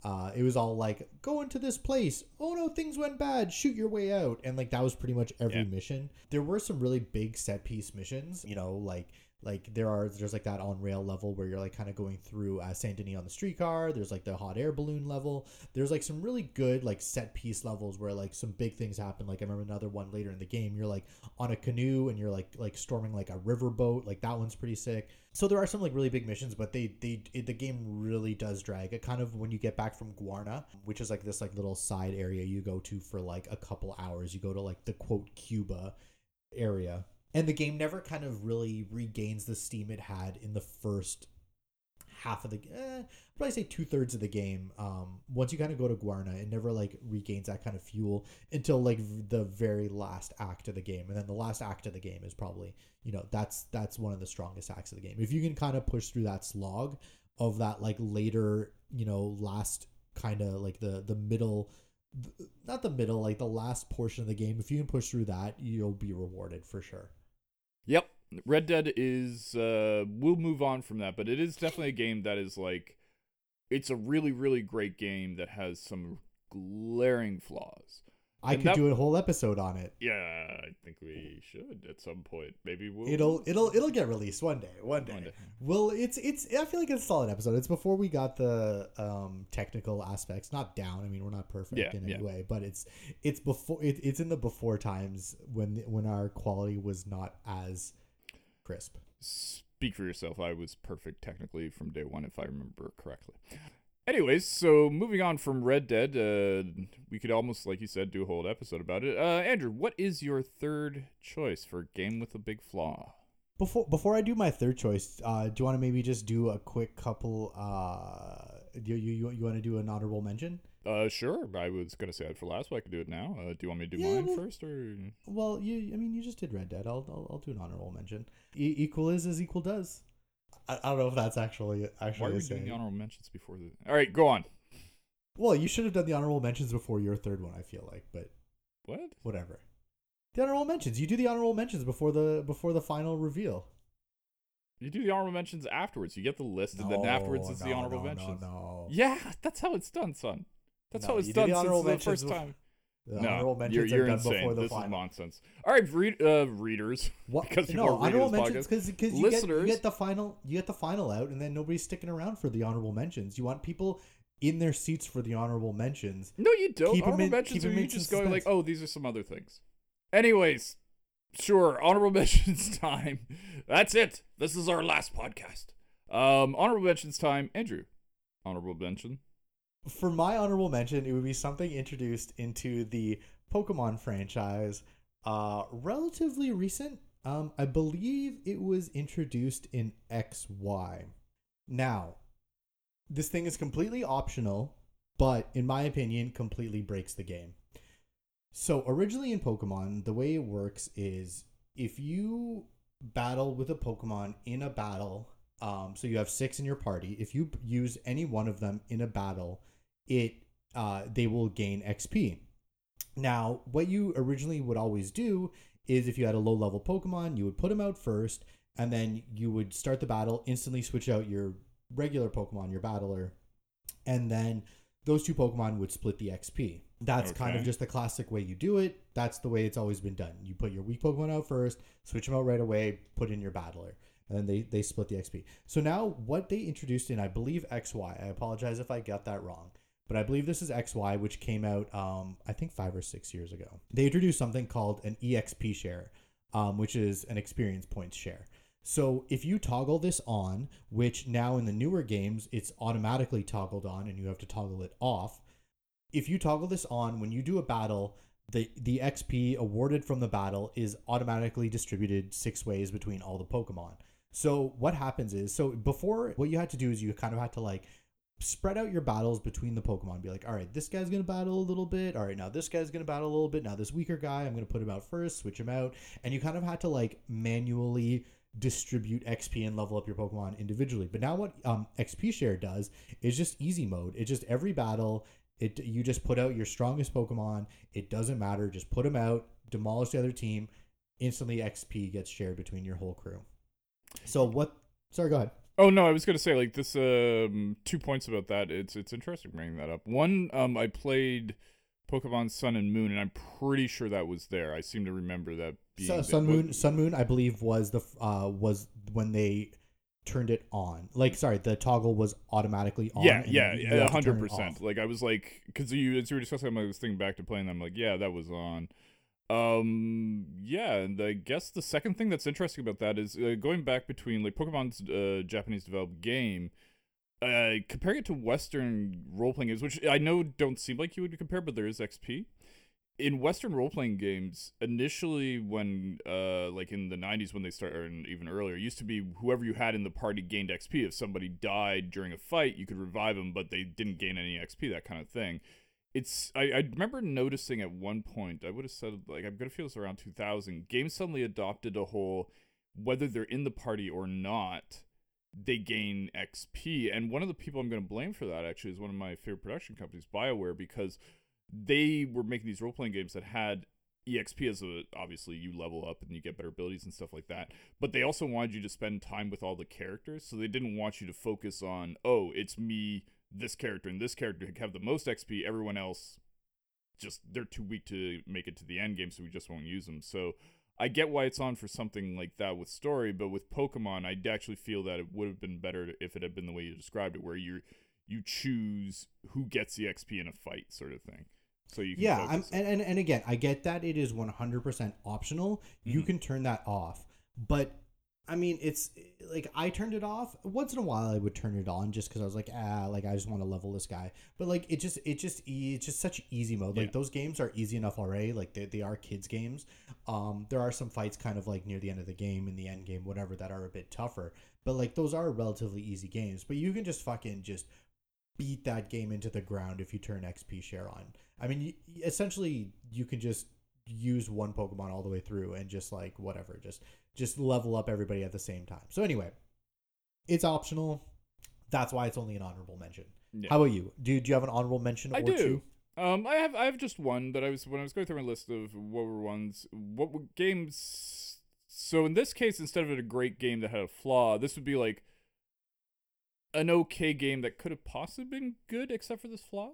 Uh, it was all like go into this place. Oh no, things went bad. Shoot your way out, and like that was pretty much every Yeah. mission. There were some really big set piece missions. You know, like like there are there's like that on rail level where you're like kind of going through uh, Saint Denis on the streetcar. There's like the hot air balloon level. There's like some really good like set piece levels where like some big things happen. Like I remember another one later in the game. You're like on a canoe and you're like like storming like a river boat. Like that one's pretty sick. So there are some like really big missions, but they they it, the game really does drag. It kind of when you get back from Guarma, which is like this like little side area you go to for like a couple hours. You go to like the quote Cuba area. And the game never kind of really regains the steam it had in the first half of the eh, probably say two thirds of the game. Um, once you kind of go to Guarma, it never like regains that kind of fuel until like the very last act of the game, and then the last act of the game is probably you know that's that's one of the strongest acts of the game. If you can kind of push through that slog of that like later you know last kind of like the the middle not the middle like the last portion of the game if you can push through that you'll be rewarded for sure Yep. Red Dead is uh we'll move on from that, but it is definitely a game that is like it's a really really great game that has some glaring flaws. I And could that- do a whole episode on it Yeah, I think we should at some point. Maybe we'll it'll it'll it'll get released one day one day, One day. well it's it's i feel like it's a solid episode it's before we got the um technical aspects not down i mean we're not perfect Yeah, in any yeah. way but it's it's before it, it's in the before times when when our quality was not as crisp speak for yourself. I was perfect technically from day one if I remember correctly. Anyways, so moving on from Red Dead, uh, we could almost, like you said, do a whole episode about it. Uh, Andrew, what is your third choice for game with a big flaw? Before before I do my third choice, uh, do you want to maybe just do a quick couple? Uh, you you you want to do an honorable mention? Uh, sure. I was gonna say that for last, but I can do it now. Uh, do you want me to do Yeah, mine well- first, or Well, you I mean you just did Red Dead. I'll I'll, I'll do an honorable mention. E- equal is as equal does. I, I don't know if that's actually actually. why are we doing the honorable mentions before the? All right, go on. Well, you should have done the honorable mentions before your third one. I feel like, but What? whatever. The honorable mentions. You do the honorable mentions before the before the final reveal. You do the honorable mentions afterwards. You get the list, and then afterwards it's the honorable no, mentions. No, no. Yeah, that's how it's done, son. That's No, how it's done since the first time. The no, honorable you're, mentions you're are done insane. before the this final. is nonsense. All right, read, uh, readers. What? Because no, honorable mentions because because you get, you get the final you get the final out, and then nobody's sticking around for the honorable mentions. You want people in their seats for the honorable mentions. No, you don't. Keep honorable in- mentions are you just going like, oh, these are some other things. Anyways, sure, honorable mentions time. That's it. This is our last podcast. Um, honorable mentions time. Andrew, honorable mention. For my honorable mention, it would be something introduced into the Pokemon franchise, uh, relatively recent. Um, I believe it was introduced in XY. Now, this thing is completely optional, but in my opinion, completely breaks the game. So, originally in Pokemon, the way it works is if you battle with a Pokemon in a battle, um, so you have six in your party, if you use any one of them in a battle, it uh, they will gain XP. Now, what you originally would always do is if you had a low level Pokemon, you would put them out first, and then you would start the battle, instantly switch out your regular Pokemon, your battler, and then those two Pokemon would split the XP. That's kind of just the classic way you do it. That's the way it's always been done. You put your weak Pokemon out first, switch them out right away, put in your battler, and then they, they split the XP. So now what they introduced in, I believe, XY, I apologize if I got that wrong, but I believe this is XY, which came out, um, I think, five or six years ago. They introduced something called an EXP share, um, which is an experience points share. So if you toggle this on, which now in the newer games it's automatically toggled on and you have to toggle it off, if you toggle this on when you do a battle, the the XP awarded from the battle is automatically distributed six ways between all the Pokemon. So what happens is so before what you had to do is you kind of had to like spread out your battles between the Pokemon. Be like, all right, this guy's gonna battle a little bit. All right, now this guy's gonna battle a little bit. Now this weaker guy, I'm gonna put him out first, switch him out, and you kind of had to like manually distribute XP and level up your Pokemon individually. But now what um, XP Share does is just easy mode. It just every battle, it you just put out your strongest Pokemon. It doesn't matter. Just put them out, demolish the other team. Instantly, XP gets shared between your whole crew. So what? Sorry, go ahead. Oh no, I was gonna say like this. Um, two points about that. It's it's interesting bringing that up. One, um, I played Pokemon Sun and Moon, and I'm pretty sure that was there. I seem to remember that being So. Sun Moon, Sun Moon, I believe was the uh was when they turned it on. Like, sorry, the toggle was automatically on. Yeah, yeah, hundred percent. Like I was like, because you as you were discussing, I was thinking back to playing them. Like, yeah, that was on. Um, yeah, and I guess the second thing that's interesting about that is uh, going back between like Pokemon's uh, Japanese developed game, uh, comparing it to Western role playing games, which I know don't seem like you would compare, but there is XP. In Western role playing games, initially when uh like in the '90s when they started, or even earlier, used to be whoever you had in the party gained XP. If somebody died during a fight, you could revive them, but they didn't gain any XP. That kind of thing it's I, I remember noticing at one point i would have said like i'm gonna feel this around 2000 games suddenly adopted a whole whether they're in the party or not they gain xp and one of the people i'm gonna blame for that actually is one of my favorite production companies bioware because they were making these role-playing games that had exp as a obviously you level up and you get better abilities and stuff like that. But they also wanted you to spend time with all the characters so they didn't want you to focus on oh it's me this character and this character have the most XP. Everyone else just they're too weak to make it to the end game, so we just won't use them. So I get why it's on for something like that with story, but with Pokemon, I actually feel that it would have been better if it had been the way you described it, where you you choose who gets the XP in a fight, sort of thing. So you can yeah, I'm, and, and and again, I get that it is 100% optional. You Mhm. can turn that off, but I mean, it's like I turned it off once in a while. I would turn it on just because I was like, ah, like I just want to level this guy. But like it just, it just, it's just such easy mode. Like Yeah. those games are easy enough already. Like they, they are kids games. Um, there are some fights kind of like near the end of the game, in the end game, whatever, that are a bit tougher. But like those are relatively easy games. But you can just fucking just beat that game into the ground if you turn XP share on. I mean, you, essentially, you can just use one Pokemon all the way through and just like whatever, just just level up everybody at the same time. So anyway, it's optional. That's why it's only an honorable mention. Yeah. How about you? Do, do you have an honorable mention? I or do. Two? Um, I have I have just one that I was when I was going through my list of what were ones what were games. So in this case, instead of a great game that had a flaw, this would be like an okay game that could have possibly been good except for this flaw.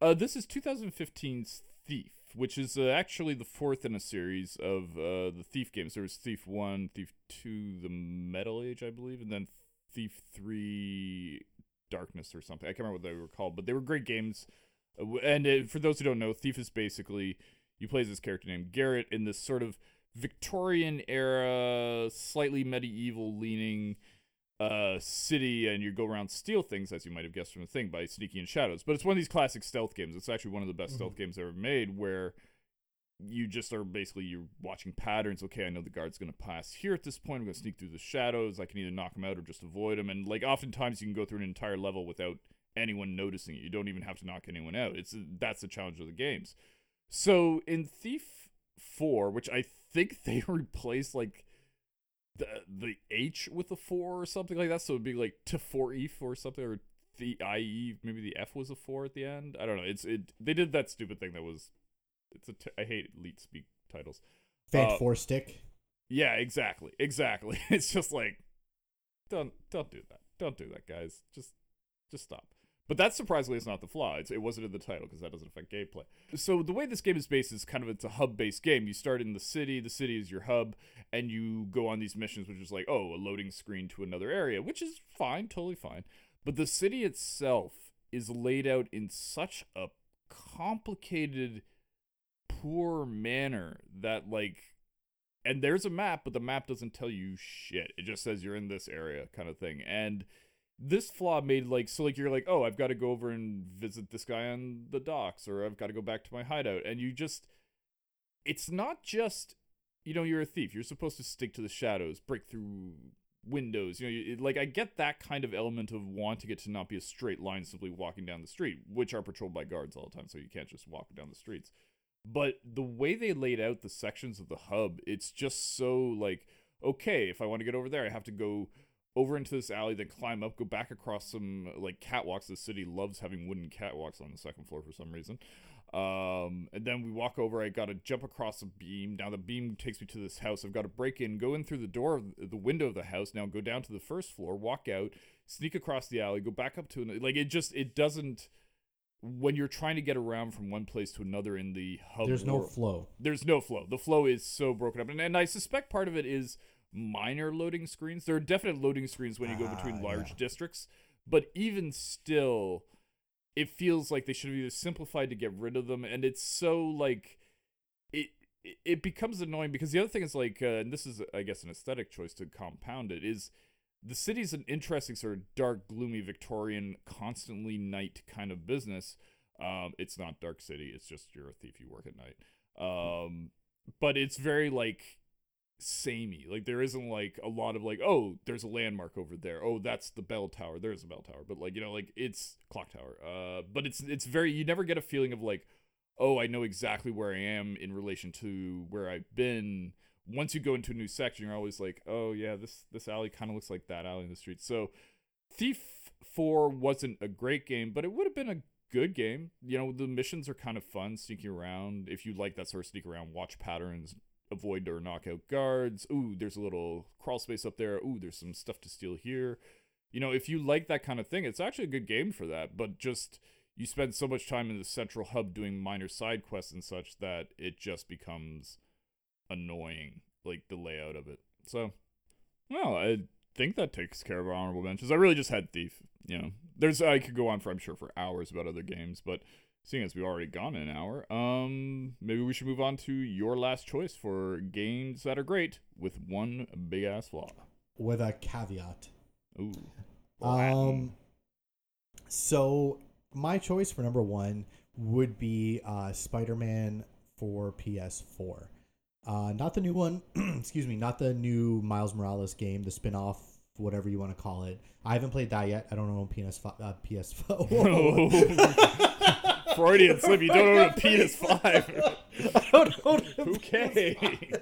Uh, this is 2015's Thief, which is uh, actually the fourth in a series of uh, the Thief games. There was Thief One, Thief Two, the Metal Age, I believe, and then Thief Three, Darkness or something. I can't remember what they were called, but they were great games. Uh, And uh, for those who don't know, Thief is basically you play as this character named Garrett in this sort of Victorian era, slightly medieval leaning uh city and you go around steal things as you might have guessed from the thing by sneaking in shadows. But it's one of these classic stealth games. It's actually one of the best stealth games ever made where you just are basically you're watching patterns. Okay i know the guard's going to pass here at this point. I'm going to sneak through the shadows. I can either knock him out or just avoid him and like oftentimes you can go through an entire level without anyone noticing it. You don't even have to knock anyone out. It's that's the challenge of the games. So in thief 4 which i think they replaced like the the H with a four or something like that. So it'd be like to four E or something, or the I E. Maybe the F was a four at the end. I don't know. It's it. They did that stupid thing that was. It's a. T- I hate elite speak titles. Fant Uh, Four Stick. Yeah, exactly, exactly. It's just like, don't don't do that. Don't do that, guys. Just just stop. But that surprisingly is not the flaw. It's, it wasn't in the title because that doesn't affect gameplay. So the way this game is based is kind of it's a hub-based game. You start in the city. The city is your hub, and you go on these missions, which is like oh, a loading screen to another area, which is fine, totally fine. But the city itself is laid out in such a complicated, poor manner that like and there's a map, but the map doesn't tell you shit. It just says you're in this area, kind of thing. And this flaw made like so like you're like, oh, I've got to go over and visit this guy on the docks, or I've got to go back to my hideout, and you just, it's not just, you know, you're a thief. You're supposed to stick to the shadows, break through windows. You know, you- like I get that kind of element of wanting it to not be a straight line, simply walking down the street, which are patrolled by guards all the time, so you can't just walk down the streets but the way they laid out the sections of the hub it's just so like okay if i want to get over there i have to go over into this alley then climb up go back across some like catwalks. The city loves having wooden catwalks on the second floor for some reason. Um and then we walk over. I gotta jump across a beam. Now the beam takes me to this house. I've got to break in go in through the door of the window of the house. Now go down to the first floor walk out sneak across the alley go back up to an like it just it doesn't when you're trying to get around from one place to another in the hub There's no flow. there's no flow. The flow is so broken up, and, and I suspect part of it is minor loading screens. There are definite loading screens when you go Ah, between large yeah. districts, but even still, it feels like they should have either simplified to get rid of them, and it's so like it. it- It becomes annoying because the other thing is like, uh, and this is, I guess, an aesthetic choice to compound it. Is the city's an interesting sort of dark, gloomy, Victorian, constantly night kind of business. Um, it's not Dark City. It's just you're a thief. You work at night. Um, but it's very like samey. Like there isn't like a lot of like, oh, there's a landmark over there. Oh, that's the bell tower. There's a bell tower. But like you know, like it's clock tower. Uh, but it's it's very. You never get a feeling of like, oh, I know exactly where I am in relation to where I've been. Once you go into a new section, you're always like, oh yeah, this this alley kind of looks like that alley in the street. So Thief 4 wasn't a great game, but it would have been a good game. You know, the missions are kind of fun, sneaking around. If you like that sort of sneak around, watch patterns, avoid or knock out guards. Ooh, there's a little crawl space up there. Ooh, there's some stuff to steal here. You know, if you like that kind of thing, it's actually a good game for that. But just you spend so much time in the central hub doing minor side quests and such that it just becomes annoying, like the layout of it. So, well, I think that takes care of honorable mentions. I really just had Thief. You know, there's I could go on for I'm sure for hours about other games, but seeing as we've already gone an hour, um, maybe we should move on to your last choice for games that are great with one big ass flaw. with a caveat. Ooh. Um, so my choice for number one would be uh, Spider-Man for PS4. Uh, not the new one, excuse me, not the new Miles Morales game, the spin-off, whatever you want to call it. I haven't played that yet. I don't own PS5. Uh, PS4. Freudian slip. You don't own a PS5. I don't own a Okay.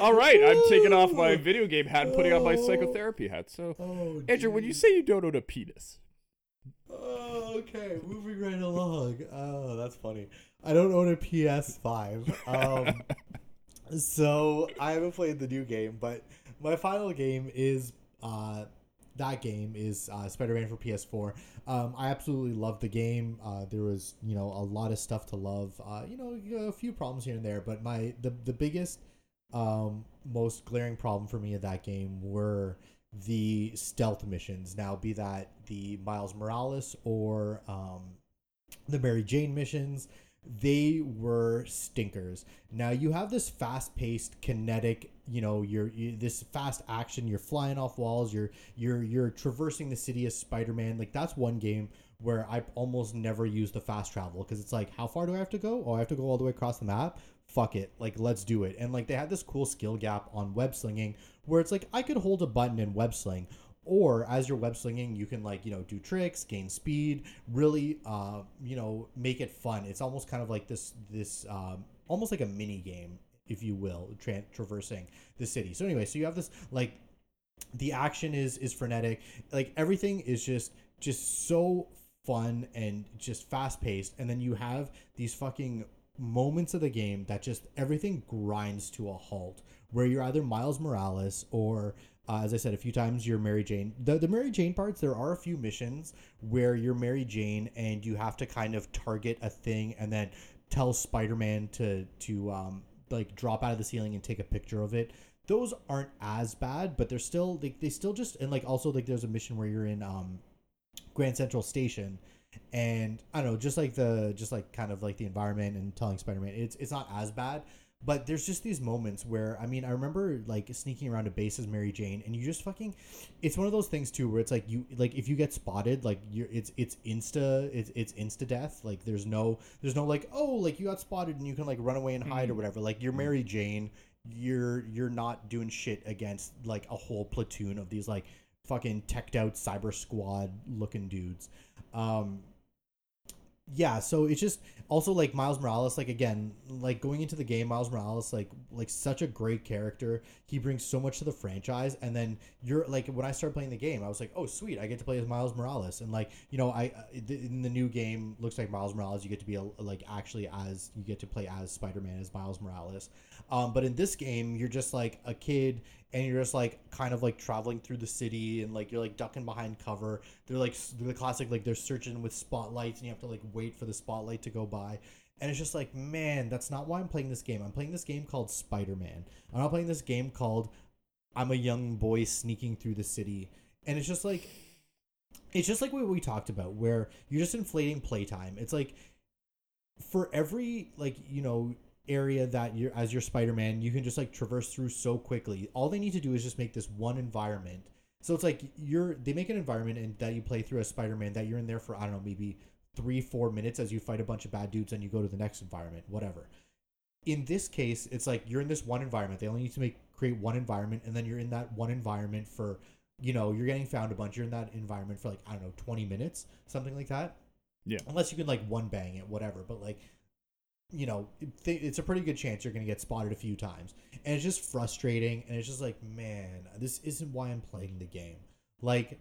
All right, I'm taking off my video game hat and putting on my psychotherapy hat. So, Oh, Andrew, when you geez. say you don't own a penis, Oh, okay, moving right along. Oh, that's funny. I don't own a PS5. Um, so I haven't played the new game, but my final game is uh, that game is uh, Spider-Man for PS4. Um, I absolutely love the game. Uh, there was you know a lot of stuff to love. Uh, you know a few problems here and there, but my the the biggest um, most glaring problem for me in that game were the stealth missions. Now, be that the Miles Morales or um, the Mary Jane missions, they were stinkers. Now you have this fast-paced, kinetic, you know, you're you, this fast action. You're flying off walls. You're you're you're traversing the city as Spider-Man. Like that's one game where I almost never use the fast travel because it's like, how far do I have to go? Oh, I have to go all the way across the map. Fuck it, like let's do it. And like they had this cool skill gap on web slinging where it's like I could hold a button and web sling, or as you're web slinging, you can like you know do tricks, gain speed, really uh you know make it fun. It's almost kind of like this this um almost like a mini game, if you will, tra- traversing the city. So anyway, so you have this like the action is is frenetic, like everything is just just so fun and just fast paced, and then you have these fucking moments of the game that just everything grinds to a halt where you're either Miles Morales or uh, as I said a few times, you're Mary Jane. The the Mary Jane parts, there are a few missions where you're Mary Jane and you have to kind of target a thing and then tell Spider-Man to to um like drop out of the ceiling and take a picture of it. Those aren't as bad, but they're still like they still just and like also like there's a mission where you're in um Grand Central Station and I don't know, just like the just like kind of like the environment and telling Spider-Man, it's it's not as bad. But there's just these moments where I mean I remember like sneaking around a base as Mary Jane and you just fucking it's one of those things too where it's like you like if you get spotted like you're it's it's insta it's it's insta death. Like there's no there's no like oh like you got spotted and you can like run away and hide or whatever. Like you're Mary Jane. You're you're not doing shit against like a whole platoon of these like fucking teched out cyber squad looking dudes. Um yeah so it's just also like miles morales like again like going into the game miles morales like like such a great character. He brings so much to the franchise and then you're like when i started playing the game i was like oh sweet i get to play as miles morales. And like you know i in the new game looks like miles morales you get to be a, like actually as you get to play as spider-man as miles morales. Um but in this game you're just like a kid and you're just like kind of like traveling through the city and like you're like ducking behind cover. They're like s- the classic like they're searching with spotlights and you have to like wait for the spotlight to go by. And it's just like man that's not why i'm playing this game. I'm playing this game called spider-man. I'm not playing this game called i'm a young boy sneaking through the city. And it's just like it's just like what we talked about where you're just inflating playtime. It's like for every like you know area that you're as your spider-man you can just like traverse through so quickly. All they need to do is just make this one environment. So it's like you're they make an environment and that you play through as spider-man that you're in there for i don't know maybe three four minutes as you fight a bunch of bad dudes and you go to the next environment whatever. In this case it's like you're in this one environment. They only need to make create one environment and then you're in that one environment for you know you're getting found a bunch. You're in that environment for like i don't know 20 minutes something like that. Yeah. unless you can like one bang it whatever. But like you know it's a pretty good chance you're going to get spotted a few times. And it's just frustrating and it's just like man this isn't why i'm playing the game. Like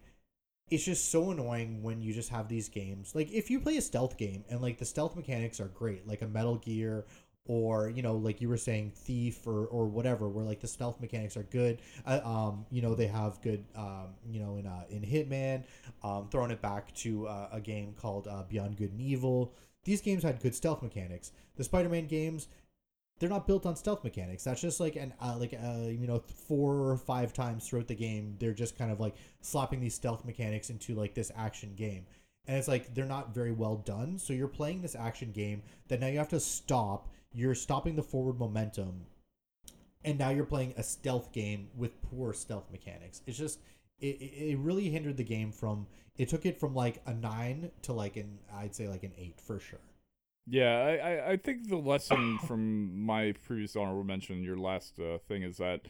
it's just so annoying when you just have these games. Like if you play a stealth game and like the stealth mechanics are great like a metal gear or you know like you were saying thief or or whatever where like the stealth mechanics are good. Uh, um you know they have good um you know in uh in hitman. Um throwing it back to uh, a game called uh, beyond good and evil these games had good stealth mechanics. The spider-man games they're not built on stealth mechanics. That's just like an uh, like uh, you know four or five times throughout the game they're just kind of like slapping these stealth mechanics into like this action game. And it's like they're not very well done. So you're playing this action game that now you have to stop. You're stopping the forward momentum. And now you're playing a stealth game with poor stealth mechanics. It's just it, it really hindered the game from it took it from like a nine to like an I'd say like an eight for sure. Yeah, I, I, think the lesson from my previous honorable mention, your last uh, thing, is that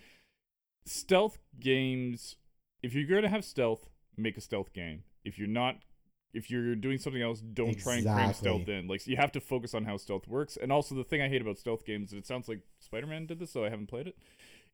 stealth games, if you're going to have stealth, make a stealth game. If you're not, if you're doing something else, don't try and cram stealth Exactly. in. Like, you have to focus on how stealth works. And also, the thing I hate about stealth games, and it sounds like Spider Man did this, so I haven't played it,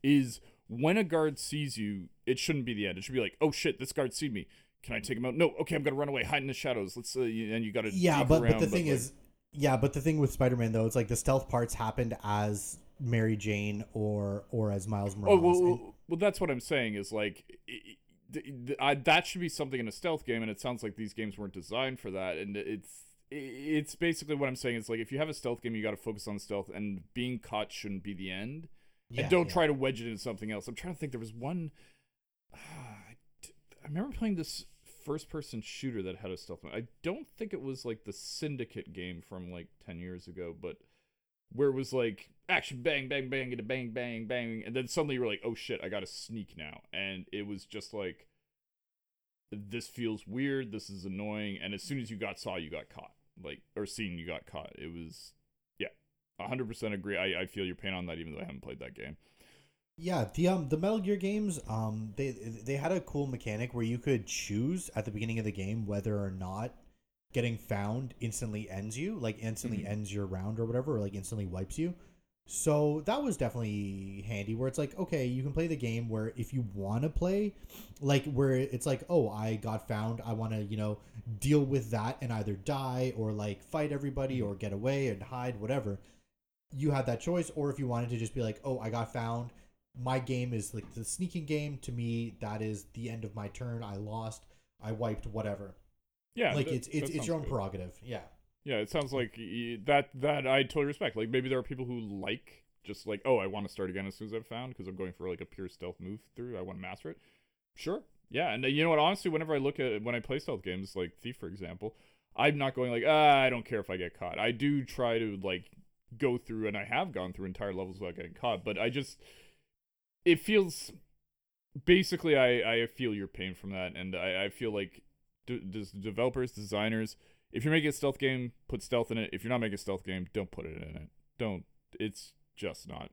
is when a guard sees you, it shouldn't be the end. It should be like, oh shit, this guard see me. Can I take him out? No. Okay, I'm gonna run away, hide in the shadows. Let's. Uh, and you got to. Yeah, but around, but the thing like- is, yeah, but the thing with Spider Man though, it's like the stealth parts happened as Mary Jane or or as Miles Oh Morales. well, and- well, well, that's what I'm saying is like, i- i- th- th- I, that should be something in a stealth game, and it sounds like these games weren't designed for that. And it's it's basically what I'm saying is like, if you have a stealth game, you got to focus on stealth, and being caught shouldn't be the end. Yeah, and don't yeah. try to wedge it into something else. I'm trying to think. There was one. I remember playing this first-person shooter that had a stealth. I don't think it was like the Syndicate game from like ten years ago, but where it was like action, bang, bang, bang, get a bang, bang, bang, and then suddenly you were like, oh shit, I got to sneak now, and it was just like, this feels weird. This is annoying, and as soon as you got saw, you got caught. Like or seen, you got caught. It was. Yeah, 100% agree. I, I feel your pain on that, even though I haven't played that game. Yeah, the um the Metal Gear games, um they they had a cool mechanic where you could choose at the beginning of the game whether or not getting found instantly ends you, like instantly Mhm. ends your round or whatever, or like instantly wipes you. So that was definitely handy where it's like, okay, you can play the game where if you want to play, like where it's like, oh, I got found, I want to, you know, deal with that and either die or like fight everybody or get away and hide, whatever. You had that choice, or if you wanted to just be like, oh, I got found, my game is like the sneaking game. To me, that is the end of my turn. I lost, I wiped, whatever. Yeah, like that- it's it's it's your own good. prerogative. Yeah. Yeah, it sounds like that. That I totally respect. Like maybe there are people who like just like, oh, I want to start again as soon as I've found because I'm going for like a pure stealth move through. I want to master it. Sure. Yeah, and uh, you know what? Honestly, whenever I look at when I play stealth games like Thief, for example, I'm not going like, ah, I don't care if I get caught. I do try to like go through, and I have gone through entire levels without getting caught. But I just, it feels basically I I feel your pain from that, and I I feel like d- does developers, designers, if you're making a stealth game, put stealth in it. If you're not making a stealth game, don't put it in it. Don't. It's just not.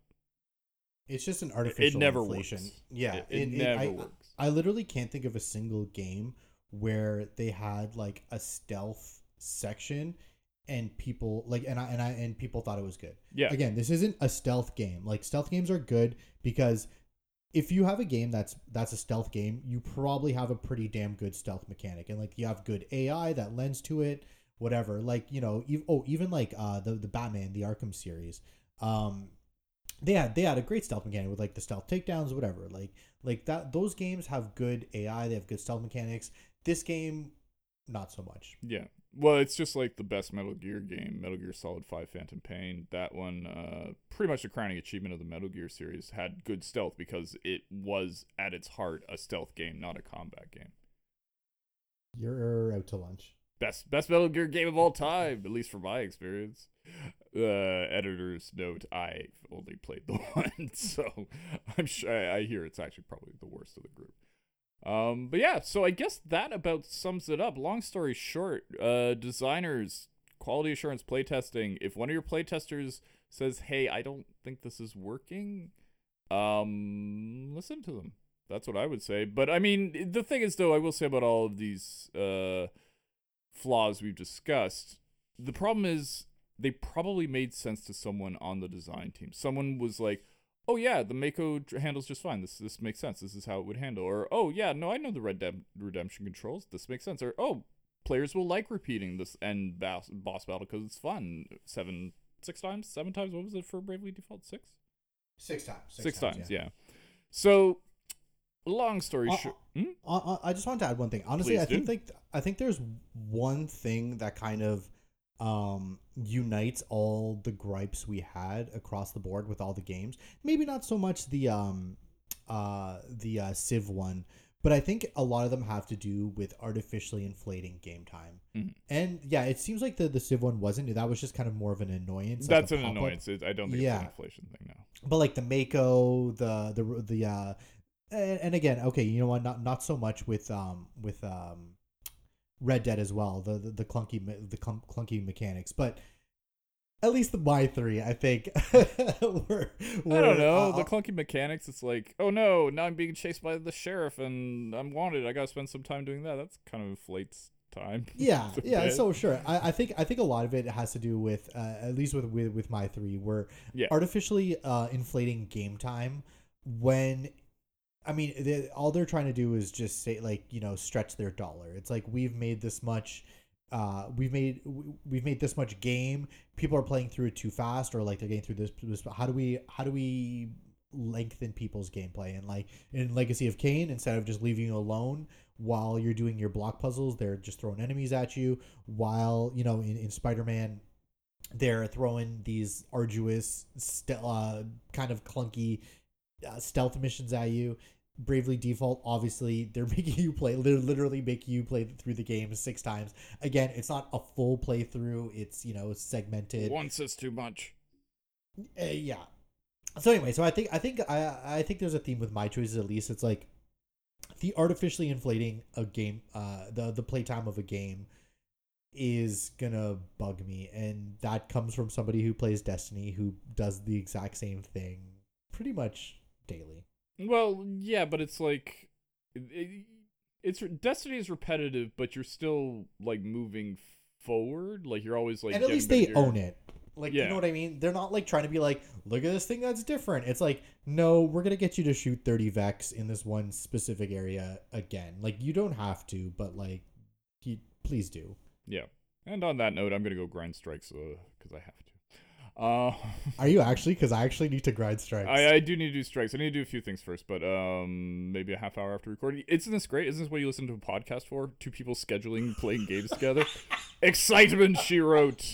It's just an artificial it never inflation. works. Yeah, It- it never I, works. I literally can't think of a single game where they had like a stealth section and people like and I and I and people thought it was good. Yeah. Again, this isn't a stealth game. Like stealth games are good because if you have a game that's that's a stealth game, you probably have a pretty damn good stealth mechanic and like you have good AI that lends to it, whatever. Like, you know, ev- oh, even like uh the the Batman, the Arkham series. Um they had they had a great stealth mechanic with like the stealth takedowns, whatever. Like like that those games have good AI, they have good stealth mechanics. This game not so much. Yeah. Well, it's just like the best Metal Gear game, Metal Gear Solid 5 Phantom Pain. That one, uh, pretty much the crowning achievement of the Metal Gear series, had good stealth because it was, at its heart, a stealth game, not a combat game. You're out to lunch. Best best Metal Gear game of all time, at least from my experience. Uh, editor's note: I've only played the one, so I'm sure I, I hear it's actually probably the worst of the group. Um, but yeah, so I guess that about sums it up. Long story short, uh, designers, quality assurance, playtesting. If one of your playtesters says, "Hey, I don't think this is working," um, listen to them. That's what I would say. But I mean, the thing is, though, I will say about all of these uh flaws we've discussed, the problem is they probably made sense to someone on the design team. Someone was like, "Oh yeah, the Mako handles just fine. This this makes sense. This is how it would handle." Or, "Oh yeah, no, I know the redem- redemption controls. This makes sense." Or, "Oh, players will like repeating this end boss, boss battle because it's fun. Seven, six times, seven times. What was it for Bravely Default? Six, Six times. six, times. Yeah. So, long story Uh, short, Hmm? Uh, uh, I just wanted to add one thing. Honestly, Please I think like I think there's one thing that kind of um unites all the gripes we had across the board with all the games. Maybe not so much the um uh the uh Civ one, but I think a lot of them have to do with artificially inflating game time. Mhm. And yeah, it seems like the the Civ one wasn't. That was just kind of more of an annoyance. That's a an pop-up. annoyance. It, I don't think Yeah. it's an inflation thing now. But like the Mako, the the the uh, and, and again, okay, you know what? Not not so much with um with um Red Dead as well. The the, the clunky the clunky mechanics, but at least the my three, I think. were, I don't know. uh, the clunky mechanics, it's like, oh no, now I'm being chased by the sheriff and I'm wanted. I gotta spend some time doing that. That's kind of inflates time. yeah yeah bit. so sure I, I think i think a lot of it has to do with uh, at least with with, with my three we're Yeah. artificially uh inflating game time when i mean they, all they're trying to do is just say like you know stretch their dollar. It's like we've made this much uh we've made we- we've made this much game. People are playing through it too fast or like they're getting through this, this how do we how do we lengthen people's gameplay? And like in legacy of Kain instead of just leaving you alone while you're doing your block puzzles they're just throwing enemies at you while you know in, in spider-man they're throwing these arduous st- uh, kind of clunky uh, stealth missions at you bravely default obviously they're making you play they're literally making you play through the game six times again it's not a full playthrough it's you know segmented Once is too much. uh, yeah. So anyway, so I think I think I I think there's a theme with my choices at least. It's like the artificially inflating a game, uh, the the playtime of a game is gonna bug me, and that comes from somebody who plays Destiny who does the exact same thing pretty much daily. Well, yeah, but it's like it, it- it's Destiny is repetitive, but you're still like moving forward. Like you're always like. and at least they own it. Like you know what I mean? They're not like trying to be like, look at this thing that's different. It's like, no, we're gonna get you to shoot thirty vex in this one specific area again. Like you don't have to, but like, you please do. Yeah. And on that note, I'm gonna go grind strikes uh, because I have to. Uh, Are you actually? Because I actually need to grind strikes. I, I do need to do strikes. I need to do a few things first, but um, maybe a half hour after recording. Isn't this great? Isn't this what you listen to a podcast for? Two people scheduling playing games together. Excitement, she wrote.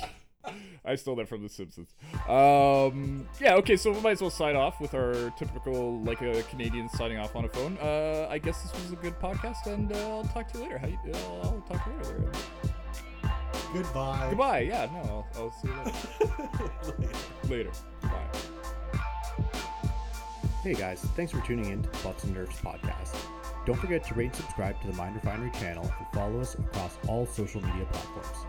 I stole that from The Simpsons. Um, yeah, okay, so we might as well sign off with our typical, like a Canadian signing off on a phone. Uh, I guess this was a good podcast, and uh, I'll talk to you later. How you, uh, I'll talk to you later. Goodbye. Goodbye. Yeah, no, I'll, I'll see you later. later. Bye. Hey guys, thanks for tuning in to the Buffs and Nerfs podcast. Don't forget to rate and subscribe to the Mind Refinery channel and follow us across all social media platforms.